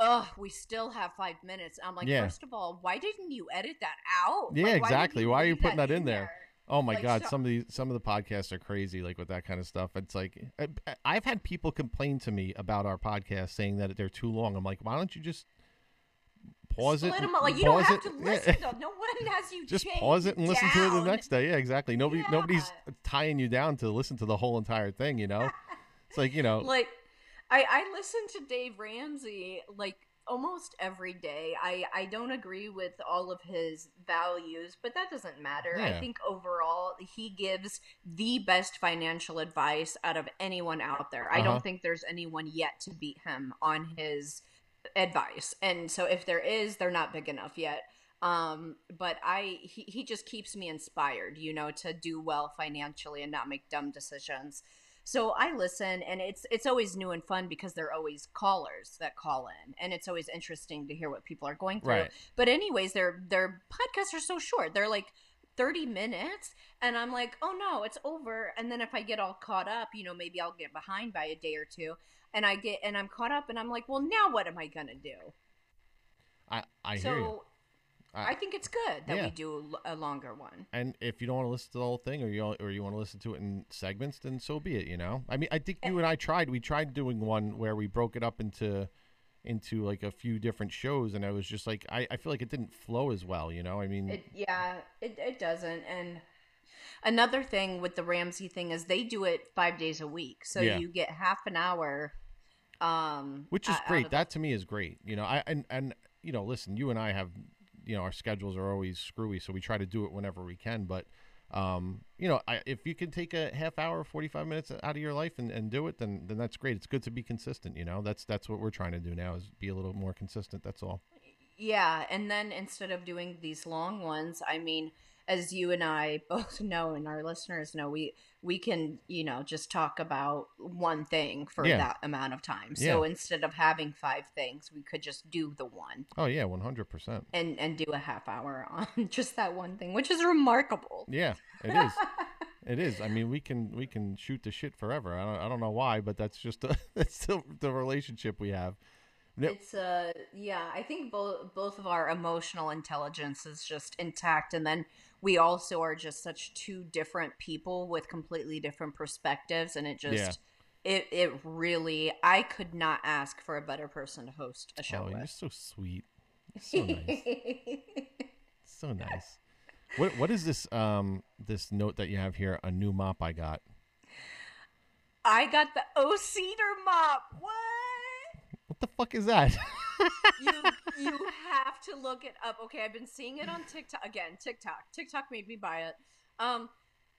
"Oh, we still have five minutes." I'm like, Yeah. first of all, why didn't you edit that out? Yeah, Like, why exactly. Why are you putting that in there? oh my Like, god, so- some of these some of the podcasts are crazy, like with that kind of stuff. It's like I, I've had people complain to me about our podcast, saying that they're too long. I'm like, why don't you just pause Split it? 'em up. Like you don't have it- to yeah. listen. to No one has you. just pause it and listen to it the next day. Yeah, exactly. Nobody nobody's tying you down to listen to the whole entire thing. You know, it's like you know, like I I listen to Dave Ramsey like almost every day. I I don't agree with all of his values, but that doesn't matter. I think overall he gives the best financial advice out of anyone out there. I Uh-huh. don't think there's anyone yet to beat him on his advice. And so if there is, they're not big enough yet. Um, but I he, he just keeps me inspired, you know, to do well financially and not make dumb decisions. So I listen and it's it's always new and fun because they're always callers that call in and it's always interesting to hear what people are going through. Right. But anyways, their their podcasts are so short. They're like 30 minutes and I'm like, "Oh no, it's over." And then if I get all caught up, you know, maybe I'll get behind by a day or two and I get and I'm caught up and I'm like, "Well, now what am I going to do?" I I so hear you. I- I, think it's good that Yeah. we do a longer one. And if you don't want to listen to the whole thing, or you or you want to listen to it in segments, then so be it. You know, I mean, I think you and I tried. We tried doing one where we broke it up into into like a few different shows, and I was just like, I, I feel like it didn't flow as well. You know, I mean, It yeah, it it doesn't and Another thing with the Ramsey thing is they do it five days a week, so Yeah. you get half an hour. Um, which is great. the- That to me is great. You know, I and and you know, listen, you and I have, you know, our schedules are always screwy, so we try to do it whenever we can. But, um, you know, I, if you can take a half hour, forty five minutes out of your life and, and do it, then then that's great. It's good to be consistent. You know, that's that's what we're trying to do now is be a little more consistent. That's all. Yeah, and then instead of doing these long ones, I mean, as you and I both know, and our listeners know, we we can you know just talk about one thing for Yeah. that amount of time. So Yeah. instead of having five things, we could just do the one Oh yeah, one hundred percent. and and do a half hour on just that one thing, which is remarkable. Yeah, it is. It is. I mean, we can we can shoot the shit forever. I don't, I don't know why, but that's just the, that's the, the relationship we have. No- It's uh yeah, I think both both of our emotional intelligence is just intact and then we also are just such two different people with completely different perspectives and it just it it really I could not ask for a better person to host a show Oh, you're with. so sweet. So nice. so nice. What what is this um this note that you have here? A new mop I got. I got the O cedar mop. What? What the fuck is that? you you have to look it up. Okay, I've been seeing it on TikTok again. TikTok. TikTok made me buy it. Um,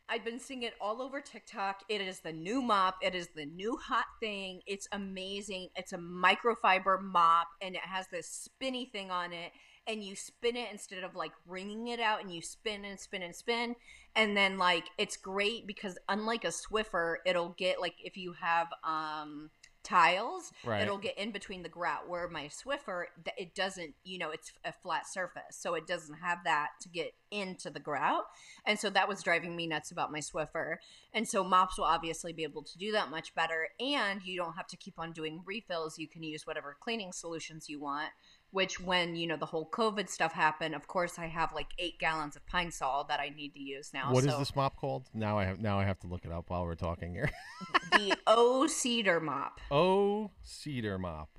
I've been seeing it all over TikTok. It is the new mop. It is the new hot thing. It's amazing. It's a microfiber mop, and it has this spinny thing on it. And you spin it instead of like wringing it out, and you spin and spin and spin. And then like it's great because unlike a Swiffer, it'll get like if you have um tiles Right. it'll get in between the grout where my swiffer it doesn't you know it's a flat surface so it doesn't have that to get into the grout and so that was driving me nuts about my swiffer and so mops will obviously be able to do that much better and you don't have to keep on doing refills you can use whatever cleaning solutions you want which when you know the whole covid stuff happened of course i have like eight gallons of pine sol that i need to use now What is so this mop called? Now I have now I have to look it up while we're talking here. the o cedar mop oh, cedar mop.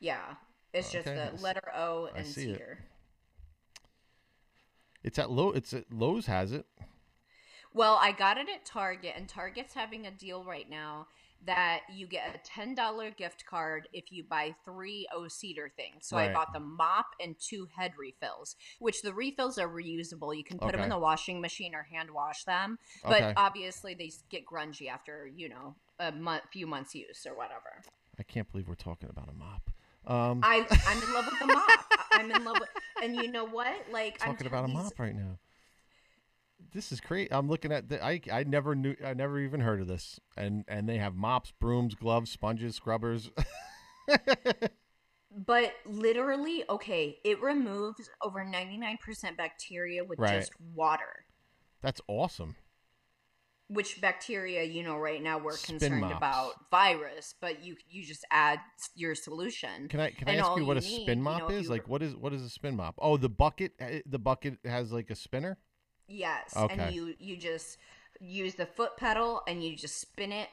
yeah it's just Okay, I the s- letter o I and see it. cedar It's at Low. It's at Lowe's has it. Well, I got it at Target, and Target's having a deal right now that you get a ten dollar gift card if you buy three O Cedar things. So I bought the mop and two head refills, which the refills are reusable. You can put them in the washing machine or hand wash them, but Okay. obviously they get grungy after you know a mo- few months use or whatever. I can't believe we're talking about a mop. Um, I I'm in love with the mop. I'm in love with, and you know what? Like I'm talking about a mop right now. This is crazy. I'm looking at the. I I never knew. I never even heard of this. And and they have mops, brooms, gloves, sponges, scrubbers. But literally, okay, it removes over 99% bacteria with Right. just water. That's awesome. Which bacteria, you know, right now we're Spin concerned mops. about virus, but you you just add your solution. Can I can I ask you what you a need, spin you mop know, is? you Like what is what is a spin mop? Oh, the bucket. eh, The bucket has like a spinner. Yes, Okay. and you you just use the foot pedal and you just spin it.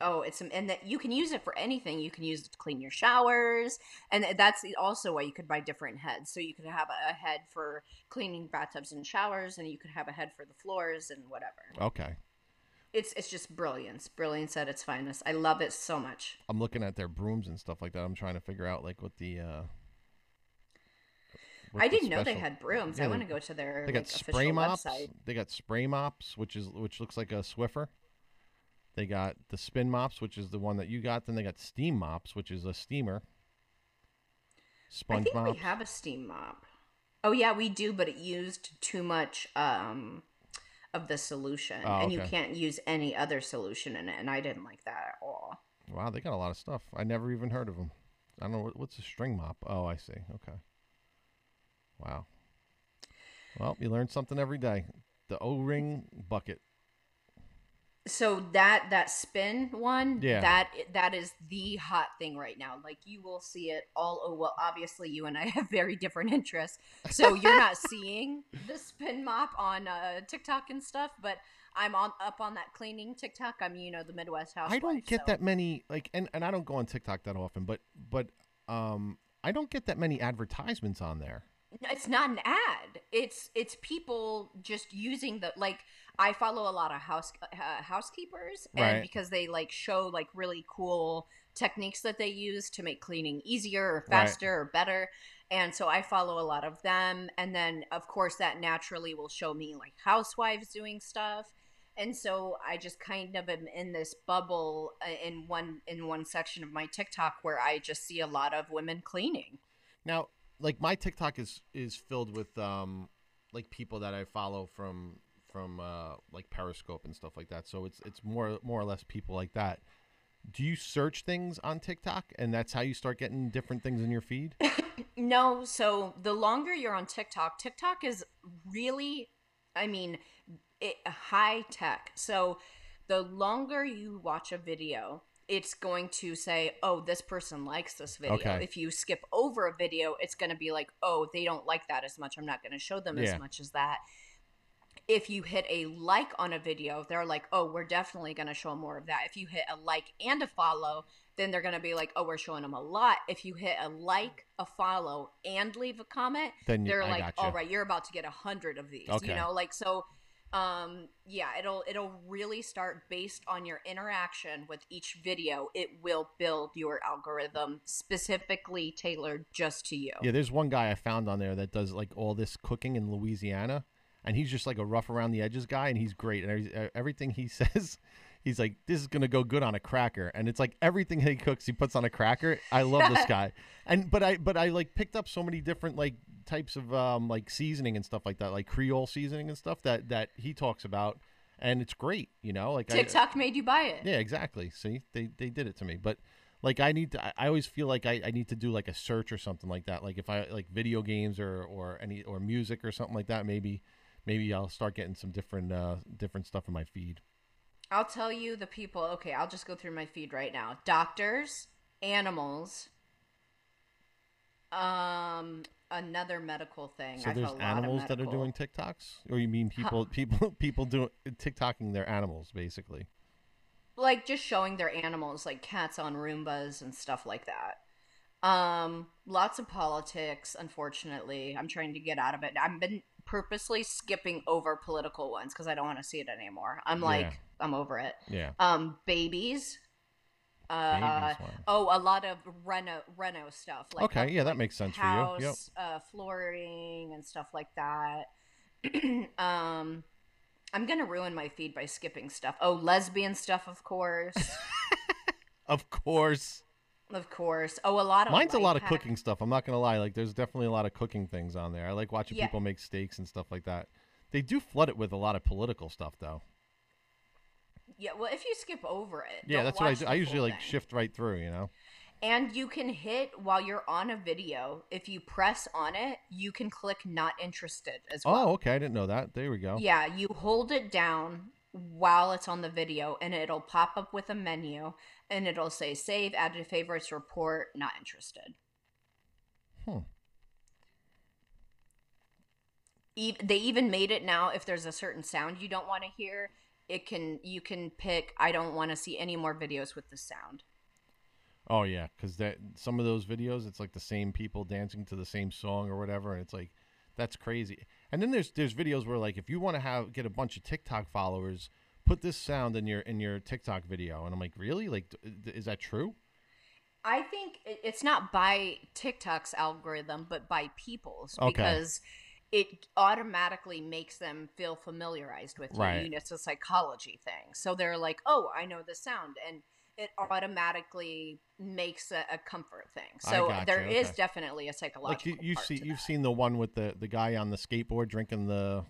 Oh, it's and that you can use it for anything. You can use it to clean your showers, and that's also why you could buy different heads. So you could have a head for cleaning bathtubs and showers, and you could have a head for the floors and whatever. Okay. It's it's just brilliance, brilliance at its finest. I love it so much. I'm looking at their brooms and stuff like that. I'm trying to figure out like what the. uh I didn't know they had brooms. Yeah, I want to go to their They like, got spray official mops. website. They got spray mops, which is which looks like a Swiffer. They got the spin mops, which is the one that you got. Then they got steam mops, which is a steamer. I Sponge think mops. we have a steam mop. Oh yeah, we do, but it used too much um of the solution, Oh, and you can't use any other solution in it. And I didn't like that at all. Wow, they got a lot of stuff. I never even heard of them. I don't know what's a string mop. Oh, I see. Okay. Wow. Well, you learn something every day. The O-ring bucket. So that that spin one, Yeah. that that is the hot thing right now. Like you will see it all. Oh well, obviously you and I have very different interests, so you're not seeing the spin mop on uh, TikTok and stuff. But I'm on up on that cleaning TikTok. I'm you know the Midwest house. I don't get so- that many like, and and I don't go on TikTok that often, but but um, I don't get that many advertisements on there. It's not an ad. It's it's people just using the like. I follow a lot of house uh, housekeepers, and Right. because they like show like really cool techniques that they use to make cleaning easier or Right. faster or better. And so I follow a lot of them, and then of course that naturally will show me like housewives doing stuff. And so I just kind of am in this bubble uh, in one in one section of my TikTok where I just see a lot of women cleaning. Now, like my TikTok is is filled with um like people that I follow from from uh like Periscope and stuff like that. So it's it's more more or less people like that. Do you search things on TikTok and that's how you start getting different things in your feed? No, so the longer you're on TikTok, TikTok is really, I mean, it, high tech. So the longer you watch a video, it's going to say, oh, this person likes this video. Okay. If you skip over a video, it's going to be like, oh, they don't like that as much. I'm not going to show them Yeah. as much as that. If you hit a like on a video, they're like, oh, we're definitely going to show more of that. If you hit a like and a follow, then they're going to be like, oh, we're showing them a lot. If you hit a like, a follow, and leave a comment, Then you- they're I like, all right, you're about to get a hundred of these. Okay. You know, like so. Um, yeah, it'll it'll really start based on your interaction with each video. It will build your algorithm specifically tailored just to you. Yeah, there's one guy I found on there that does like all this cooking in Louisiana, and he's just like a rough around the edges guy, and he's great. And everything he says, he's like, "This is gonna go good on a cracker," and it's like everything he cooks, he puts on a cracker. I love this guy, and but I but I like picked up so many different like types of um like seasoning and stuff like that, like Creole seasoning and stuff that that he talks about, and it's great. You know, like I, TikTok made you buy it. yeah, exactly. See, they they did it to me, but like I need to. I- I always feel like I, I need to do like a search or something like that. Like if I like video games or or any or music or something like that, maybe maybe I'll start getting some different uh different stuff in my feed. I'll tell you the people. Okay, I'll just go through my feed right now. Doctors, animals, um, another medical thing. So I have there's a lot of animals that are doing TikToks, or you mean people people people doing TikToking their animals basically? like just showing their animals like cats on roombas and stuff like that um lots of politics unfortunately i'm trying to get out of it i've been purposely skipping over political ones because i don't want to see it anymore i'm like Yeah. I'm over it Yeah. um babies uh Babies, oh a lot of reno reno stuff like Okay, yeah, that like makes sense for you. house, Yep. uh flooring and stuff like that um i'm gonna ruin my feed by skipping stuff oh lesbian stuff of course Of course. Of course. Oh, a lot of Mine's a life lot of hack- cooking stuff. I'm not gonna lie. Like, there's definitely a lot of cooking things on there. I like watching Yeah. people make steaks and stuff like that. They do flood it with a lot of political stuff, though. Yeah, well, if you skip over it, Yeah, that's what I do. I usually like thing. shift right through. You know. And you can hit while you're on a video. If you press on it, you can click "not interested" as well. Oh, okay. I didn't know that. There we go. Yeah, you hold it down while it's on the video, and it'll pop up with a menu, and it'll say "save, add to favorites, report, not interested." Hmm. E- they even made it now if there's a certain sound you don't want to hear it can you can pick i don't want to see any more videos with the sound Oh yeah, because that some of those videos, it's like the same people dancing to the same song or whatever, and it's like that's crazy. And then there's there's videos where like if you want to have get a bunch of TikTok followers, put this sound in your in your TikTok video, and I'm like, really? Like, is that true? i think it's not by tiktok's algorithm but by people's Okay. because it automatically makes them feel familiarized with you. Right. You know, it's a psychology thing. So they're like, "Oh, I know the sound," and it automatically makes a, a comfort thing. So there is okay. definitely a Like psychological. you, you see, you've seen the one with the the guy on the skateboard drinking the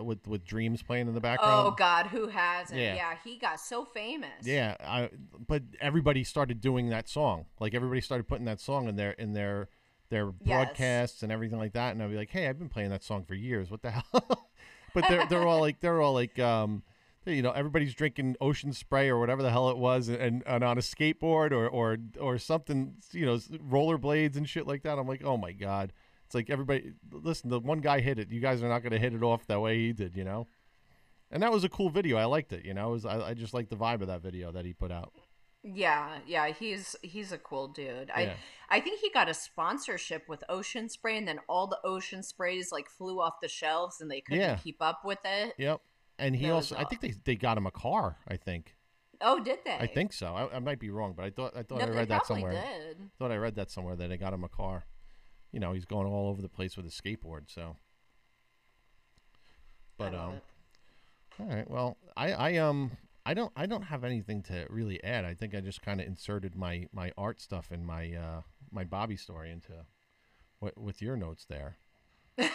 with with dreams playing in the oh, background. Oh God, who hasn't? Yeah. Yeah. he got so famous. Yeah, I, but everybody started doing that song. Like everybody started putting that song in their in their their broadcasts and everything like that. And I'd be like, hey, I've been playing that song for years. What the hell? but they're they're all like they're all like um, you know, everybody's drinking ocean spray or whatever the hell it was, and, and on a skateboard or or or something, you know, rollerblades and shit like that. I'm like, oh my god. It's like everybody. Listen, the one guy hit it. You guys are not going to hit it off that way he did. You know. And that was a cool video. I liked it. You know, it was, I, I just liked the vibe of that video that he put out. Yeah, yeah, he's he's a cool dude. I Yeah. I think he got a sponsorship with Ocean Spray, and then all the Ocean Sprays like flew off the shelves, and they couldn't Yeah. keep up with it. Yep. And he That also, I think they they got him a car. I think. Oh, did they? I think so. I, I might be wrong, but I thought I thought no, I read that somewhere. did. Thought I read that somewhere that they got him a car. You know, he's going all over the place with his skateboard. So. But I um. it. All right. Well, I I um I don't I don't have anything to really add. I think I just kind of inserted my my art stuff and my uh my Bobby story into what with your notes there.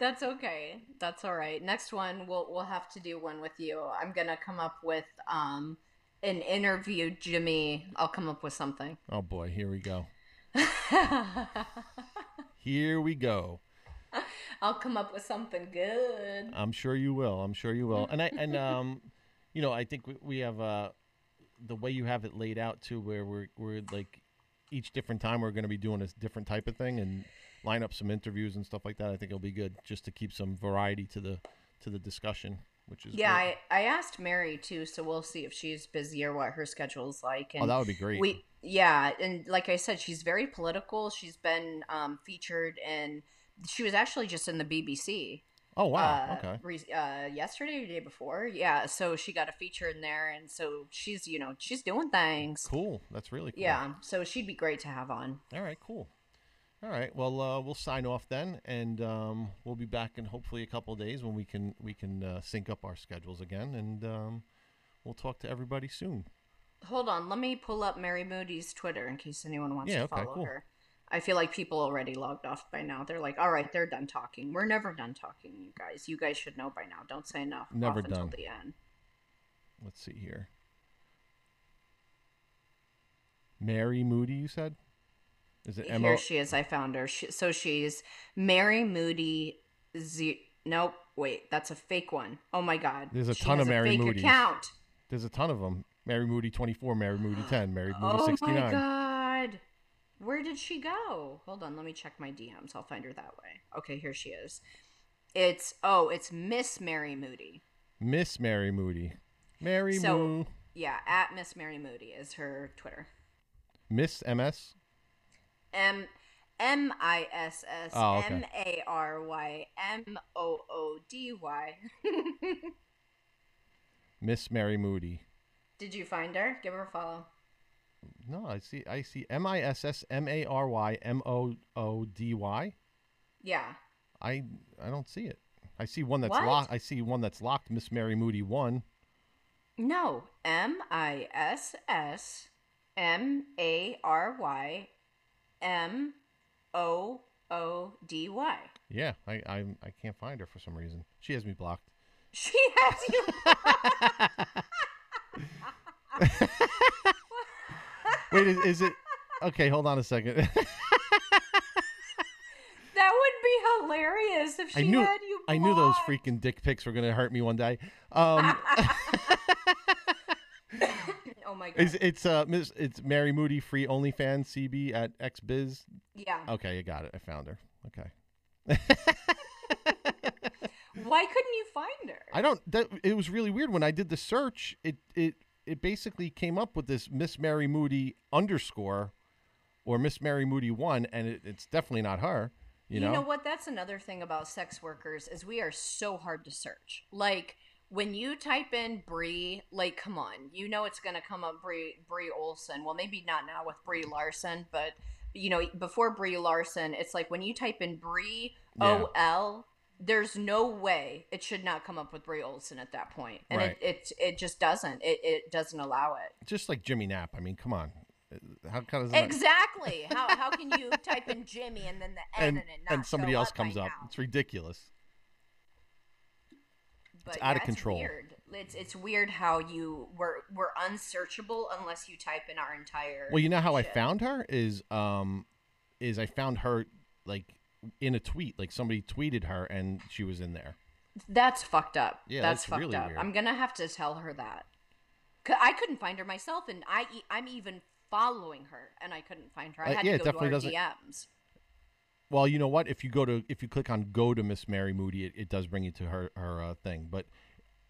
That's okay. That's all right. Next one, we'll we'll have to do one with you. I'm gonna come up with um an interview, Jimmy. I'll come up with something. Oh boy, here we go. Here we go. I'll come up with something good. I'm sure you will. I'm sure you will. And I and um, you know, I think we, we have uh, the way you have it laid out too, where we're we're like each different time we're going to be doing a different type of thing and line up some interviews and stuff like that. I think it'll be good just to keep some variety to the to the discussion, which is Yeah, great. I, I asked Mary too, so we'll see if she's busy or what her schedule's like. And oh, that would be great. we yeah, and like I said, she's very political. She's been um, featured in. She was actually just in the BBC. Oh wow, uh, okay, re- uh, yesterday or the day before. Yeah, so she got a feature in there, and so she's you know she's doing things. cool. That's really cool. Yeah, so she'd be great to have on. All right, cool. All right. Well, uh, we'll sign off then, and um, we'll be back in hopefully a couple of days when we can we can uh, sync up our schedules again, and um, we'll talk to everybody soon. Hold on, let me pull up Mary Moody's Twitter in case anyone wants Yeah, to okay, follow cool. her. I feel like people already logged off by now. They're like, "All right, they're done talking. We're never done talking, you guys. You guys should know by now. Don't say enough. Never off until done. the end." Let's see here. Mary Moody, you said? Is it M Here she is. I found her. She, so she's Mary Moody. Z- nope. Wait, that's a fake one. Oh my god. There's a She ton of Mary Moody. account. There's a ton of them. Mary Moody 24, Mary Moody 10, Mary Moody Oh 69. Where did she go? Hold on, let me check my DMs. I'll find her that way. Okay, here she is. It's oh, it's Miss Mary Moody. Miss Mary Moody. Mary So- Moo. Yeah, at Miss Mary Moody is her Twitter. Miss MS? M M I S S Oh. M A R Y M O O D Y. Miss Mary Moody. Did you find her? Give her a follow. No, I see. I see. M I S S M A R Y M O O D Y. Yeah. I I don't see it. I see one that's What? locked. I see one that's locked. Miss Mary Moody one. No. M I S S M A R Y M O O D Y. Yeah, I I I can't find her for some reason. She has me blocked. She has you. Wait, is, is it? Okay, hold on a second. That would be hilarious if she I knew had you. I knew those freaking dick pics were gonna hurt me one day. Um, Oh my god. is it's uh it's Mary Moody free OnlyFans CB at XBiz. yeah. Okay, you got it. I found her. Okay. Why couldn't you find her? I don't. That it was really weird when I did the search. It it it basically came up with this Miss Mary Moody underscore, or Miss Mary Moody one, and it, it's definitely not her. You, know. what? That's another thing about sex workers is we are so hard to search. Like when you type in Bree, like come on, you know it's gonna come up Bree Bree Olson. Well, maybe not now with Brie Larson, but you know before Brie Larson, it's like when you type in Bree Yeah. O L. There's no way it should not come up with Bree Olson at that point, and Right. it, it it just doesn't. It it doesn't allow it. Just like Jimmy Knapp. I mean, come on. How kind of Exactly. how how can you type in Jimmy and then the N and and, it not and somebody else up comes up? now? It's ridiculous. But out of yeah, control. Weird. It's it's weird how you we're we're unsearchable unless you type in our entire. Well, you know how I found her is um is I found her like in a tweet. Like somebody tweeted her and she was in there. That's fucked up. Yeah, that's, that's fucked really up. weird. I'm gonna have to tell her that. 'Cause I couldn't find her myself, and I I'm even following her, and I couldn't find her. I Uh, had yeah, to go to definitely doesn't- DMs. Well, you know what? If you go to if you click on go to Miss Mary Moody, it, it does bring you to her her uh, thing, but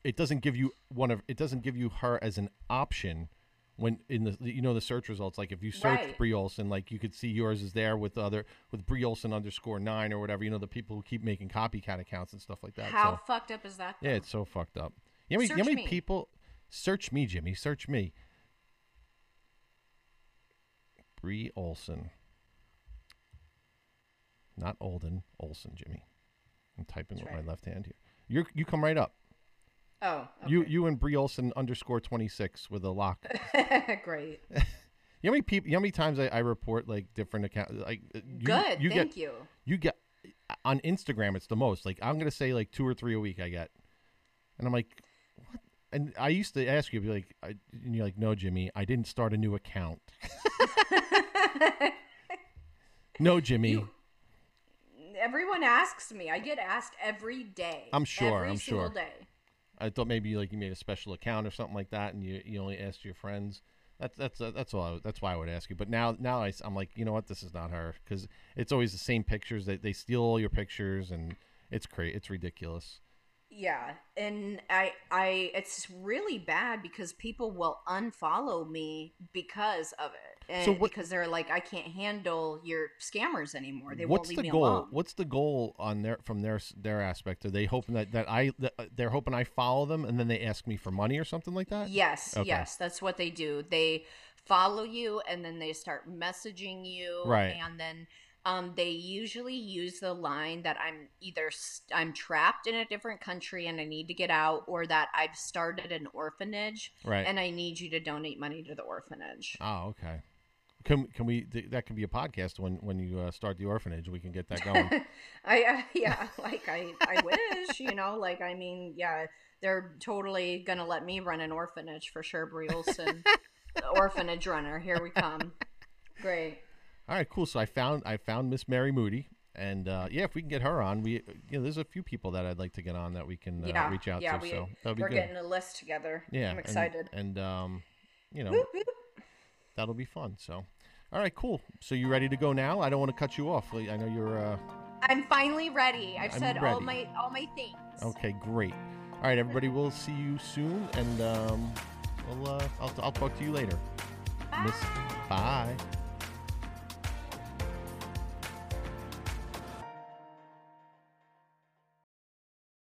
it doesn't give you one of it doesn't give you her as an option when in the you know the search results like if you search Right. Bree Olson like you could see yours is there with the other with Bree Olson underscore nine or whatever you know the people who keep making copycat accounts and stuff like that. How so fucked up is that? yeah, it's so fucked up. You know, how many- you know how many me. people search me, Jimmy? Search me. Bree Olson. Not Olden, Olson, Jimmy. I'm typing That's with right. my left hand here. You you come right up. Oh, You you and Bree Olson underscore twenty six with a lock. great. You know how many people? You know how many times I, I report like different accounts? Like uh, you, Good. You thank get you. you get on Instagram. It's the most. Like I'm gonna say like two or three a week. I get, and I'm like, what? And I used to ask you, be like, I, and you're like, no, Jimmy, I didn't start a new account. no, Jimmy. You- Everyone asks me. I get asked every day. I'm sure, Every I'm single sure. day. I thought maybe like you made a special account or something like that, and you, you only asked your friends. That's that's uh, that's all. I, that's why I would ask you. But now now I, I'm like, you know what? This is not her because it's always the same pictures. They they steal all your pictures, and it's crazy. It's ridiculous. Yeah, and I, I, it's really bad because people will unfollow me because of it, and So what- because they're like, I can't handle your scammers anymore. They What's won't leave the me goal? alone. What's the goal on their from their their aspect? Are they hoping that that I that, uh, they're hoping I follow them, and then they ask me for money or something like that? Yes, Okay. yes, that's what they do. They follow you and then they start messaging you, Right. And then um, they usually use the line that I'm either st- I'm trapped in a different country and I need to get out, or that I've started an orphanage Right. and I need you to donate money to the orphanage. oh, okay. Can can we? That can be a podcast when when you uh, start the orphanage. We can get that going. I uh, yeah, like I I wish, you know, like I mean, yeah, they're totally gonna let me run an orphanage for sure, Bree Olson. orphanage runner, here we come. Great. All right, cool. So I found I found Miss Mary Moody, and uh, yeah, if we can get her on, we you know there's a few people that I'd like to get on that we can uh, yeah, reach out yeah, to. we, so that'd be we're good. getting a list together. yeah, I'm and- excited. And, um, you know, Whoop, whoop. That'll be fun. So, all right, cool. So you ready to go now? I don't want to cut you off. I know you're. Uh, I'm finally ready. I've I'm said all my all my things. okay, great. All right, everybody, we'll see you soon, and um, we'll uh, I'll I'll talk to you later. Miss, bye.